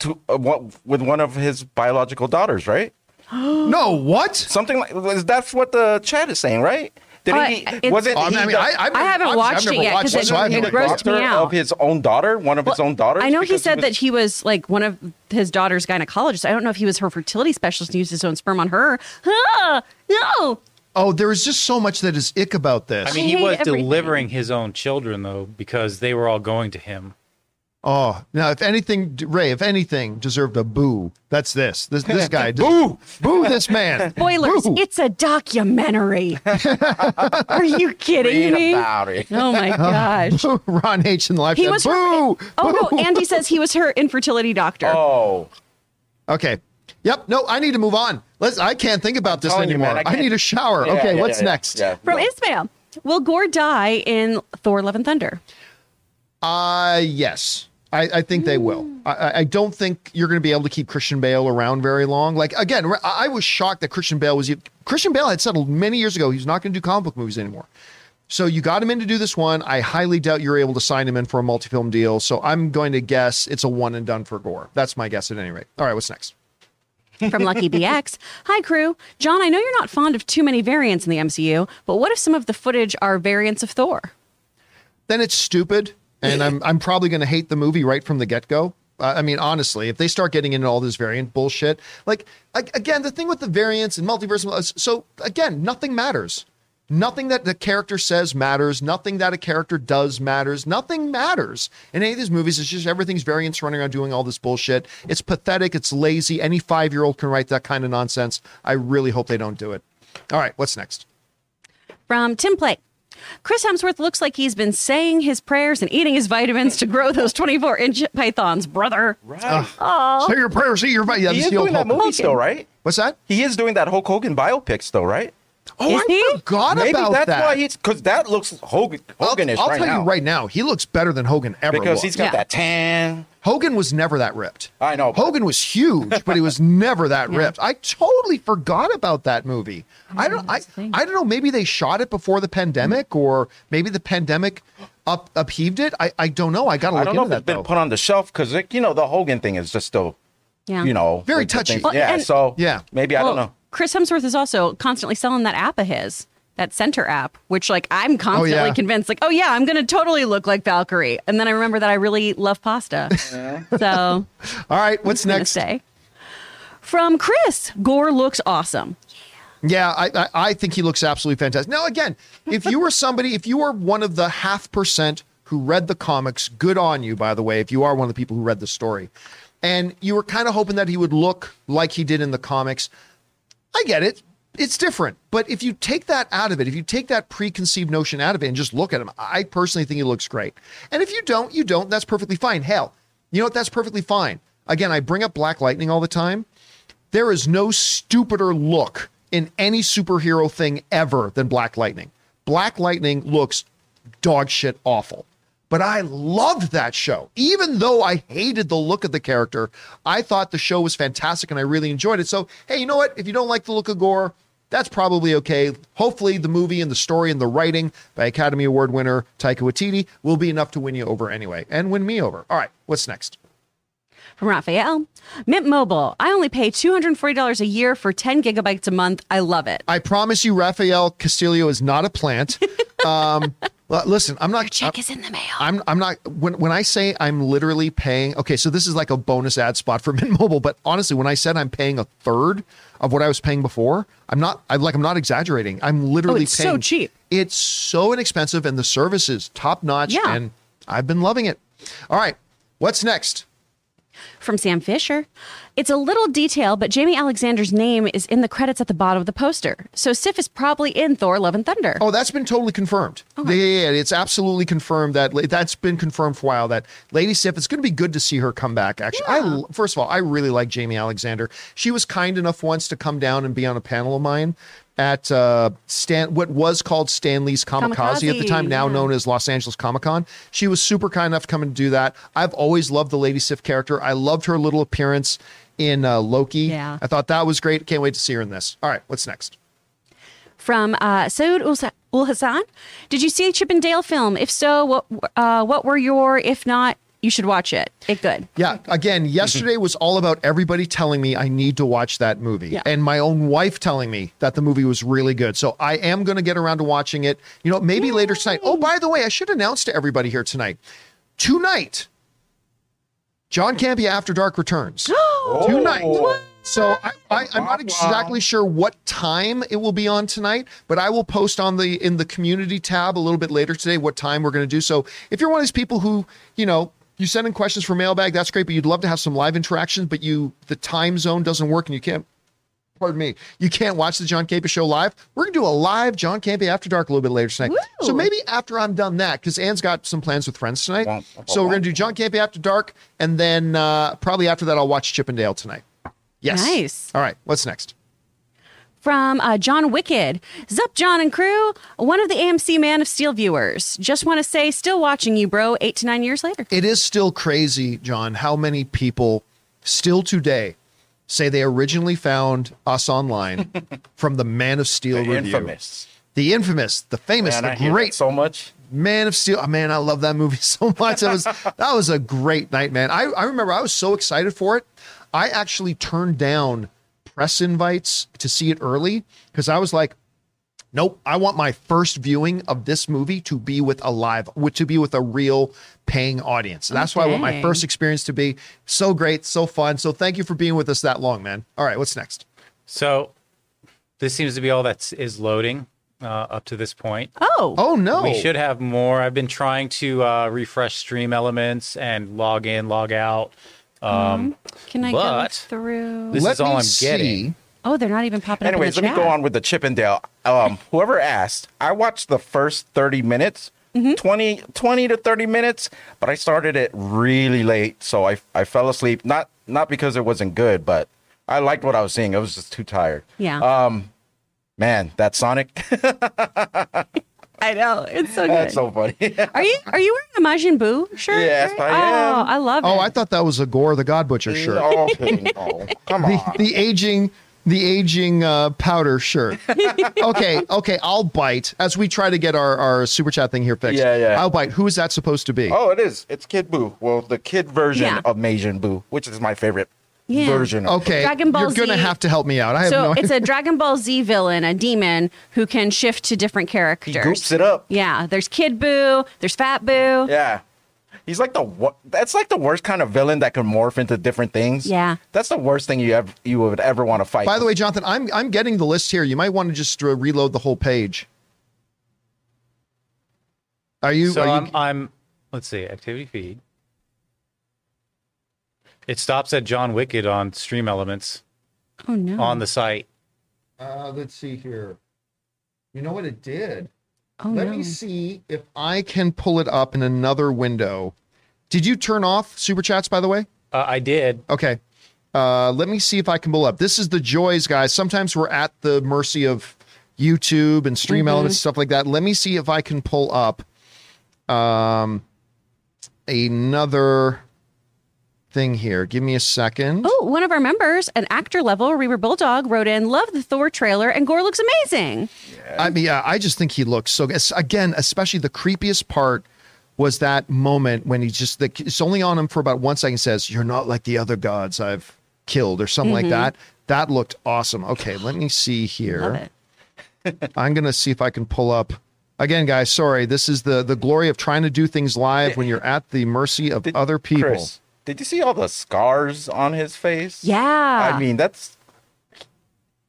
Speaker 3: to, uh, one- with one of his biological daughters, right?
Speaker 1: No, what?
Speaker 3: Something like, that's what the chat is saying, right? Did
Speaker 2: Uh,
Speaker 3: he, was it,
Speaker 1: Oh, I
Speaker 3: he
Speaker 1: mean,
Speaker 3: the-
Speaker 1: I, I've
Speaker 2: I haven't
Speaker 1: obviously,
Speaker 2: watched
Speaker 1: I've never
Speaker 2: it yet,
Speaker 1: watched
Speaker 2: 'cause
Speaker 1: it,
Speaker 2: it-
Speaker 1: I have
Speaker 2: it
Speaker 1: no
Speaker 2: grossed
Speaker 1: idea.
Speaker 2: me out.
Speaker 3: of his own daughter, one of his own daughters?
Speaker 2: I know he
Speaker 3: Because
Speaker 2: said
Speaker 3: was-
Speaker 2: that he was like one of his daughter's gynecologists. I don't know if he was her fertility specialist and used his own sperm on her. Ah, no.
Speaker 1: Oh, there is just so much that is ick about this.
Speaker 4: I mean, he
Speaker 2: hate
Speaker 4: was
Speaker 2: everything.
Speaker 4: delivering his own children though, because they were all going to him.
Speaker 1: Oh, now if anything, Ray, if anything deserved a boo, that's this. This this guy. boo, boo this man.
Speaker 2: Spoilers,
Speaker 1: Boo.
Speaker 2: it's a documentary. Are you kidding
Speaker 3: Read
Speaker 2: me?
Speaker 3: about it.
Speaker 2: Oh my oh, gosh.
Speaker 1: Ron H in the live
Speaker 2: He
Speaker 1: chat.
Speaker 2: was her,
Speaker 1: boo.
Speaker 2: Oh
Speaker 1: boo.
Speaker 2: no, Andy says he was her infertility doctor.
Speaker 3: Oh,
Speaker 1: Okay. Yep. No, I need to move on. Let's. I can't think about this
Speaker 3: telling you,
Speaker 1: anymore.
Speaker 3: man, I
Speaker 1: I, need a shower.
Speaker 3: Yeah,
Speaker 1: okay.
Speaker 3: yeah,
Speaker 1: what's
Speaker 3: yeah, yeah.
Speaker 1: next?
Speaker 3: Yeah,
Speaker 2: From
Speaker 3: go.
Speaker 2: Ismail. Will Gorr die in Thor Love and Thunder?
Speaker 1: Uh yes. I, I think they will. I- I, I don't think you're going to be able to keep Christian Bale around very long. Like again, I I was shocked that Christian Bale was Christian Bale had settled many years ago he's not going to do comic book movies anymore. So you got him in to do this one. I highly doubt you're able to sign him in for a multi-film deal. So I'm going to guess it's a one and done for Gorr. That's my guess at any rate. All right, what's next?
Speaker 2: From Lucky BX. Hi, crew. John, I know you're not fond of too many variants in the MCU, but what if some of the footage are variants of Thor?
Speaker 1: then it's stupid, and I'm I'm probably going to hate the movie right from the get go. Uh, I mean, honestly, if they start getting into all this variant bullshit, like a- again, the thing with the variants and multiverse, uh, so again, nothing matters. Nothing that the character says matters. Nothing that a character does matters. Nothing matters in any of these movies. It's just everything's variants running around doing all this bullshit. It's pathetic. It's lazy. Any five year old can write that kind of nonsense. I really hope they don't do it. All right, what's next?
Speaker 2: From Tim Plate. Chris Hemsworth looks like he's been saying his prayers and eating his vitamins to grow those 24 inch pythons, brother.
Speaker 3: right.
Speaker 1: Say your prayers. Say your yeah,
Speaker 3: he is
Speaker 1: the old
Speaker 3: doing that
Speaker 1: Hulk.
Speaker 3: movie still, right?
Speaker 1: What's that?
Speaker 3: He is doing that Hulk Hogan biopic still, right?
Speaker 1: Oh,
Speaker 2: Is
Speaker 1: I
Speaker 2: he?
Speaker 1: forgot
Speaker 3: Maybe
Speaker 1: about
Speaker 3: that's
Speaker 1: that.
Speaker 3: why he's because that looks Hogan
Speaker 1: I'll, I'll
Speaker 3: right
Speaker 1: tell
Speaker 3: now.
Speaker 1: you right now, he looks better than Hogan ever
Speaker 3: because
Speaker 1: was.
Speaker 3: he's got
Speaker 2: Yeah.
Speaker 3: that tan.
Speaker 1: Hogan was never that ripped.
Speaker 3: I know, but-
Speaker 1: Hogan was huge, but he was never that ripped. I totally forgot about that movie. I don't. I,
Speaker 2: that's the thing.
Speaker 1: I don't know. Maybe they shot it before the pandemic, or maybe the pandemic up upheaved it. I, I don't know. I got to
Speaker 3: I
Speaker 1: look
Speaker 3: don't know
Speaker 1: into
Speaker 3: if it's
Speaker 1: that
Speaker 3: been
Speaker 1: though.
Speaker 3: put on the shelf because you know the Hogan thing is just still
Speaker 2: Yeah.
Speaker 3: you know
Speaker 1: Very
Speaker 3: like the
Speaker 1: touchy.
Speaker 3: things-
Speaker 2: Well,
Speaker 3: yeah,
Speaker 2: and-
Speaker 3: so
Speaker 1: Yeah.
Speaker 3: maybe I don't
Speaker 2: Well,
Speaker 3: know.
Speaker 2: Chris Hemsworth is also constantly selling that app of his, that Centr app, which like I'm oh, constantly
Speaker 1: yeah.
Speaker 2: convinced, like, oh yeah, I'm gonna totally look like Valkyrie, and then I remember that I really love pasta. so
Speaker 1: All right, what's next?
Speaker 2: say. From Chris, Gorr looks awesome.
Speaker 1: Yeah, I, I I think he looks absolutely fantastic. Now, again, if you were somebody, if you were one of the half percent who read the comics, good on you, by the way, if you are one of the people who read the story, and you were kind of hoping that he would look like he did in the comics, I get it. It's different. But if you take that out of it, if you take that preconceived notion out of it and just look at him, I personally think he looks great. And if you don't, you don't. That's perfectly fine. Hell, you know what? That's perfectly fine. Again, I bring up Black Lightning all the time there is no stupider look in any superhero thing ever than Black Lightning. Black Lightning looks dog shit awful. But I loved that show. Even though I hated the look of the character, I thought the show was fantastic and I really enjoyed it. So, hey, you know what? If you don't like the look of Gorr, that's probably okay. Hopefully, the movie and the story and the writing by Academy Award winner Taika Waititi will be enough to win you over anyway and win me over. All right, what's next?
Speaker 2: From Raphael, Mint Mobile. I only pay $240 a year for 10 gigabytes a month. I love it.
Speaker 1: I promise you, Rafael Castillo is not a plant. Um, well, listen, I'm not.
Speaker 2: Your Check is in the mail.
Speaker 1: I'm I'm not when when I say I'm literally paying. Okay, so this is like a bonus ad spot for Mint Mobile, but honestly, when I said I'm paying a third of what I was paying before, I'm not. I like I'm not exaggerating. I'm literally
Speaker 2: Oh, it's so cheap.
Speaker 1: It's so inexpensive, and the service is top notch.
Speaker 2: Yeah.
Speaker 1: and I've been loving it. All right, what's next?
Speaker 2: From Sam Fisher. It's a little detail, but Jaimie Alexander's name is in the credits at the bottom of the poster. So Sif is probably in Thor Love and Thunder.
Speaker 1: Oh, that's been totally confirmed. Oh yeah, yeah, yeah, it's absolutely confirmed that that's been confirmed for a while. That Lady Sif, it's going to be good to see her come back. Actually, I I first of all, I really like Jaimie Alexander. She was kind enough once to come down and be on a panel of mine at uh, Stan, what was called Stan Lee's Comikaze, at the time, now
Speaker 2: yeah.
Speaker 1: known as Los Angeles Comic Con. She was super kind enough to come and do that. I've always loved the Lady Sif character. I loved her little appearance in uh, Loki.
Speaker 2: Yeah.
Speaker 1: I thought that was great. Can't wait to see her in this. All right, what's next?
Speaker 2: From uh, Saud Ul- Ul Hassan. Did you see a Chip and Dale film? If so, what uh, what were your? If not, you should watch it. It good.
Speaker 1: Yeah. Again, yesterday was all about everybody telling me I need to watch that movie
Speaker 2: Yeah.
Speaker 1: and my own wife telling me that the movie was really good. So I am going to get around to watching it, you know, maybe later tonight. Oh, by the way, I should announce to everybody here tonight. Tonight, John Campea After Dark returns. Oh. Tonight. So I, I, I'm not exactly sure what time it will be on tonight, but I will post on the in the community tab a little bit later today what time we're going to do. So if you're one of these people who, you know, you send in questions for mailbag, that's great, but you'd love to have some live interactions, but you the time zone doesn't work and you can't pardon me, you can't watch the John Campea show live. We're gonna do a live John Campea After Dark a little bit later tonight.
Speaker 2: Woo.
Speaker 1: So maybe after I'm done that, because Anne's got some plans with friends tonight. So we're gonna do John Campea After Dark, and then uh, probably after that I'll watch Chippendale tonight. Yes.
Speaker 2: Nice.
Speaker 1: All right. What's next?
Speaker 2: From uh, John Wicked. Zup, John and crew. One of the AMC Man of Steel viewers. Just want to say, still watching you, bro. Eight to nine years later.
Speaker 1: It is still crazy, John, how many people still today say they originally found us online from the Man of Steel
Speaker 3: The
Speaker 1: review.
Speaker 3: infamous.
Speaker 1: The infamous, the famous,
Speaker 3: Man,
Speaker 1: the
Speaker 3: hear
Speaker 1: great
Speaker 3: so much.
Speaker 1: Man of Steel. Oh, man, I love that movie so much. That was that was a great night, man. I, I remember I was so excited for it. I actually turned down press invites to see it early because I was like, nope, I want my first viewing of this movie to be with a live, with to be with a real paying audience. That's why I want my first experience to be so great, so fun. So thank you for being with us that long, man. All right, what's next?
Speaker 4: So this seems to be all that is loading uh, up to this point.
Speaker 2: Oh.
Speaker 1: Oh no,
Speaker 4: We should have more. I've been trying to uh, refresh stream elements and log in, log out. Um,
Speaker 2: Can I
Speaker 4: but-
Speaker 2: go through?
Speaker 4: This
Speaker 1: Let
Speaker 4: is all
Speaker 1: me
Speaker 4: I'm
Speaker 1: see.
Speaker 4: getting.
Speaker 2: Oh, they're not even popping
Speaker 3: Anyways,
Speaker 2: up in
Speaker 3: let
Speaker 2: the
Speaker 3: me
Speaker 2: chat.
Speaker 3: go on with the Chippendale. Um, whoever asked, I watched the first 30 minutes,
Speaker 2: Mm-hmm.
Speaker 3: 20, 20 to 30 minutes, but I started it really late. So I, I fell asleep. Not, not because it wasn't good, but I liked what I was seeing. I was just too tired.
Speaker 2: Yeah.
Speaker 3: Um, man, that Sonic,
Speaker 2: I know. It's so good.
Speaker 3: that's so funny.
Speaker 2: Are you are you wearing a Majin Buu shirt?
Speaker 3: Yes, I am.
Speaker 2: Oh, I love it.
Speaker 1: Oh, I thought that was a Gorr the God Butcher shirt.
Speaker 3: okay, no, come
Speaker 1: the,
Speaker 3: on.
Speaker 1: the aging the aging uh, powder shirt. okay, okay, I'll bite as we try to get our, our super chat thing here fixed.
Speaker 3: Yeah, yeah.
Speaker 1: I'll bite. Who is that supposed to be?
Speaker 3: Oh, it is. It's Kid Buu. Well, the kid version
Speaker 2: Yeah.
Speaker 3: of Majin Buu, which is my favorite
Speaker 2: Yeah.
Speaker 3: version. Of
Speaker 1: okay,
Speaker 2: Dragon Ball
Speaker 1: you're gonna have to help me out. I have
Speaker 2: so
Speaker 1: no
Speaker 2: it's
Speaker 1: idea.
Speaker 2: a Dragon Ball Z villain, a demon who can shift to different characters.
Speaker 3: He goops it up.
Speaker 2: Yeah, there's Kid Buu, there's Fat Buu.
Speaker 3: Yeah. He's like the wo- that's like the worst kind of villain that can morph into different things.
Speaker 2: Yeah.
Speaker 3: That's the worst thing you ever you would ever want to fight.
Speaker 1: By the way, Jonathan, I'm I'm getting the list here. You might want to just uh, reload the whole page. Are you?
Speaker 4: So
Speaker 1: are you
Speaker 4: I'm, I'm, let's see, activity feed. It stops at John Wicked on Stream Elements
Speaker 2: Oh no.
Speaker 4: on the site.
Speaker 1: uh, let's see here. You know what it did?
Speaker 2: oh
Speaker 1: Let
Speaker 2: no.
Speaker 1: me see if I can pull it up in another window. Did you turn off super chats, by the way?
Speaker 4: Uh, I did.
Speaker 1: Okay. Uh, let me see if I can pull up. This is the joys, guys. Sometimes we're at the mercy of YouTube and stream elements, stuff like that. Let me see if I can pull up um, another thing here. Give me a second.
Speaker 2: Oh, one of our members, an actor level, Reaver Bulldog, wrote in, Love the Thor trailer, and Gorr looks amazing.
Speaker 1: I mean, yeah, I just think he looks so. es- Again, especially the creepiest part was that moment when he just the, it's only on him for about one second. Says, "You're not like the other gods I've killed," or something like mm-hmm. that. That looked awesome. Okay, let me see here.
Speaker 2: Love it.
Speaker 1: I'm gonna see if I can pull up again, guys. Sorry, this is the the glory of trying to do things live when you're at the mercy of
Speaker 3: Did-
Speaker 1: other people.
Speaker 3: Chris, did you see all the scars on his face?
Speaker 2: Yeah.
Speaker 3: I mean, that's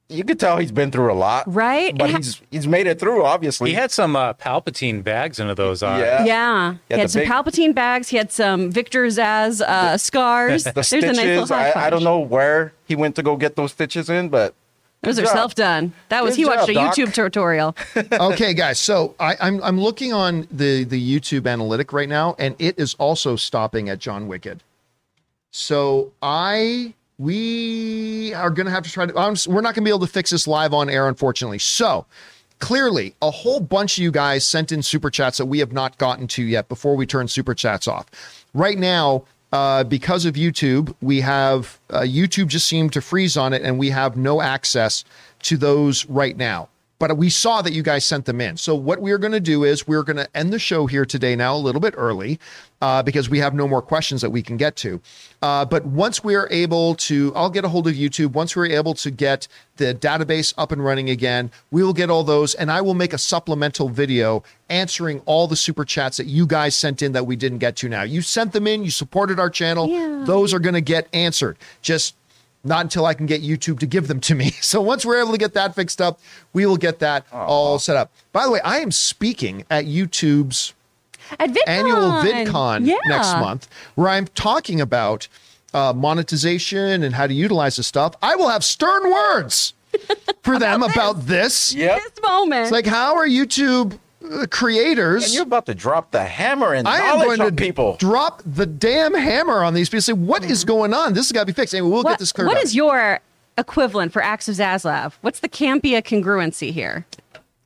Speaker 3: you could tell he's been through a lot,
Speaker 2: Right?
Speaker 3: But
Speaker 2: ha-
Speaker 3: he's he's made it through. Obviously,
Speaker 4: He had some uh, Palpatine bags under those eyes.
Speaker 3: Yeah.
Speaker 2: Yeah. He
Speaker 3: Yeah,
Speaker 2: had
Speaker 3: the
Speaker 2: some
Speaker 3: big-
Speaker 2: Palpatine bags. He had some Victor Zsasz uh, scars.
Speaker 3: the
Speaker 2: There's
Speaker 3: stitches.
Speaker 2: a nice little
Speaker 3: I, I don't know where he went to go get those stitches in, but
Speaker 2: Those
Speaker 3: Good
Speaker 2: are self done. That was
Speaker 3: Good
Speaker 2: he watched a
Speaker 3: Doc.
Speaker 2: YouTube tutorial.
Speaker 1: okay, guys. So I, I'm I'm looking on the the YouTube analytic right now, and it is also stopping at John Wicked. So I we are going to have to try to. I'm, we're not going to be able to fix this live on air, unfortunately. So clearly, a whole bunch of you guys sent in super chats that we have not gotten to yet before we turn super chats off. Right now. Uh, because of YouTube, we have uh, YouTube just seemed to freeze on it, and we have no access to those right now but we saw that you guys sent them in. So what we're going to do is we're going to end the show here today now a little bit early uh, because we have no more questions that we can get to. Uh, but once we're able to, I'll get a hold of YouTube. Once we're able to get the database up and running again, we will get all those, and I will make a supplemental video answering all the super chats that you guys sent in that we didn't get to. Now you sent them in, you supported our channel.
Speaker 2: Yeah.
Speaker 1: Those are going to get answered. Just not until I can get YouTube to give them to me. So once we're able to get that fixed up, we will get that all set up. By the way, I am speaking at YouTube's
Speaker 2: At VidCon.
Speaker 1: annual VidCon
Speaker 2: yeah.
Speaker 1: next month, where I'm talking about uh, monetization and how to utilize the stuff. I will have stern words for them about this.
Speaker 3: yep.
Speaker 2: This moment.
Speaker 1: It's like, how are YouTube uh, creators?
Speaker 3: And you're about to drop the hammer and
Speaker 1: I am
Speaker 3: knowledge
Speaker 1: going
Speaker 3: on
Speaker 1: to
Speaker 3: people.
Speaker 1: drop the damn hammer on these people. Say, what is going on? This has got to be fixed. Anyway, we'll
Speaker 2: what,
Speaker 1: get this cleared
Speaker 2: what
Speaker 1: up.
Speaker 2: is your equivalent for Acts of Zaslav? What's the Campea congruency here?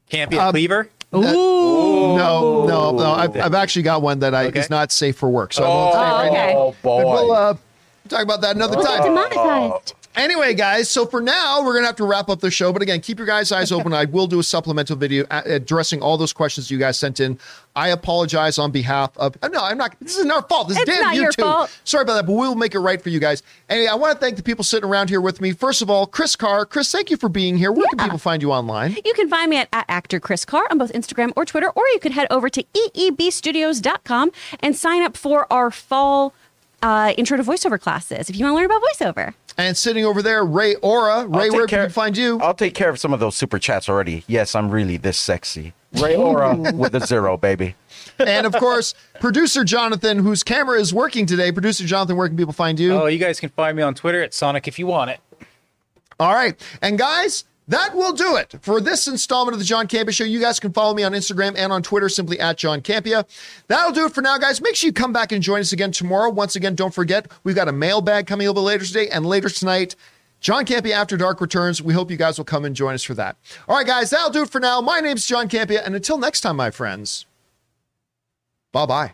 Speaker 4: Can't be
Speaker 1: Uh,
Speaker 4: a cleaver.
Speaker 1: No, no, no. I've, I've actually got one that I
Speaker 4: Okay.
Speaker 1: is not safe for work, so I won't say it right
Speaker 2: okay.
Speaker 1: now.
Speaker 3: Oh
Speaker 1: But we'll uh, talk about that another time.
Speaker 2: Demonetized.
Speaker 1: Anyway, guys, so for now, we're going to have to wrap up the show. But again, keep your guys' eyes open. I will do a supplemental video addressing all those questions you guys sent in. I apologize on behalf of. uh, No, I'm not. This isn't our fault. This is
Speaker 2: It's
Speaker 1: damn
Speaker 2: not
Speaker 1: YouTube.
Speaker 2: fault.
Speaker 1: Sorry about that, but we'll make it right for you guys. Anyway, I want to thank the people sitting around here with me. First of all, Chris Carr. Chris, thank you for being here. Where can people find you online?
Speaker 2: You can find me at, at actor Chris Carr on both Instagram or Twitter, or you could head over to eebstudios.com and sign up for our fall uh, intro to voiceover classes if you want to learn about voiceover.
Speaker 1: And sitting over there, Ray Aura. Ray, where
Speaker 3: care-
Speaker 1: can we find you?
Speaker 3: I'll take care of some of those super chats already. Yes, I'm really this sexy. Ray Aura with a zero, baby.
Speaker 1: and of course, producer Jonathan, whose camera is working today. Producer Jonathan, where can people find you?
Speaker 4: Oh, you guys can find me on Twitter at Sonic if you want it.
Speaker 1: All right. And guys, that will do it for this installment of the John Campea Show. You guys can follow me on Instagram and on Twitter simply at John Campea. That'll do it for now, guys. Make sure you come back and join us again tomorrow. Once again, don't forget, we've got a mailbag coming a little bit later today and later tonight. John Campea After Dark returns. We hope you guys will come and join us for that. All right, guys, that'll do it for now. My name's John Campea. And until next time, my friends, bye bye.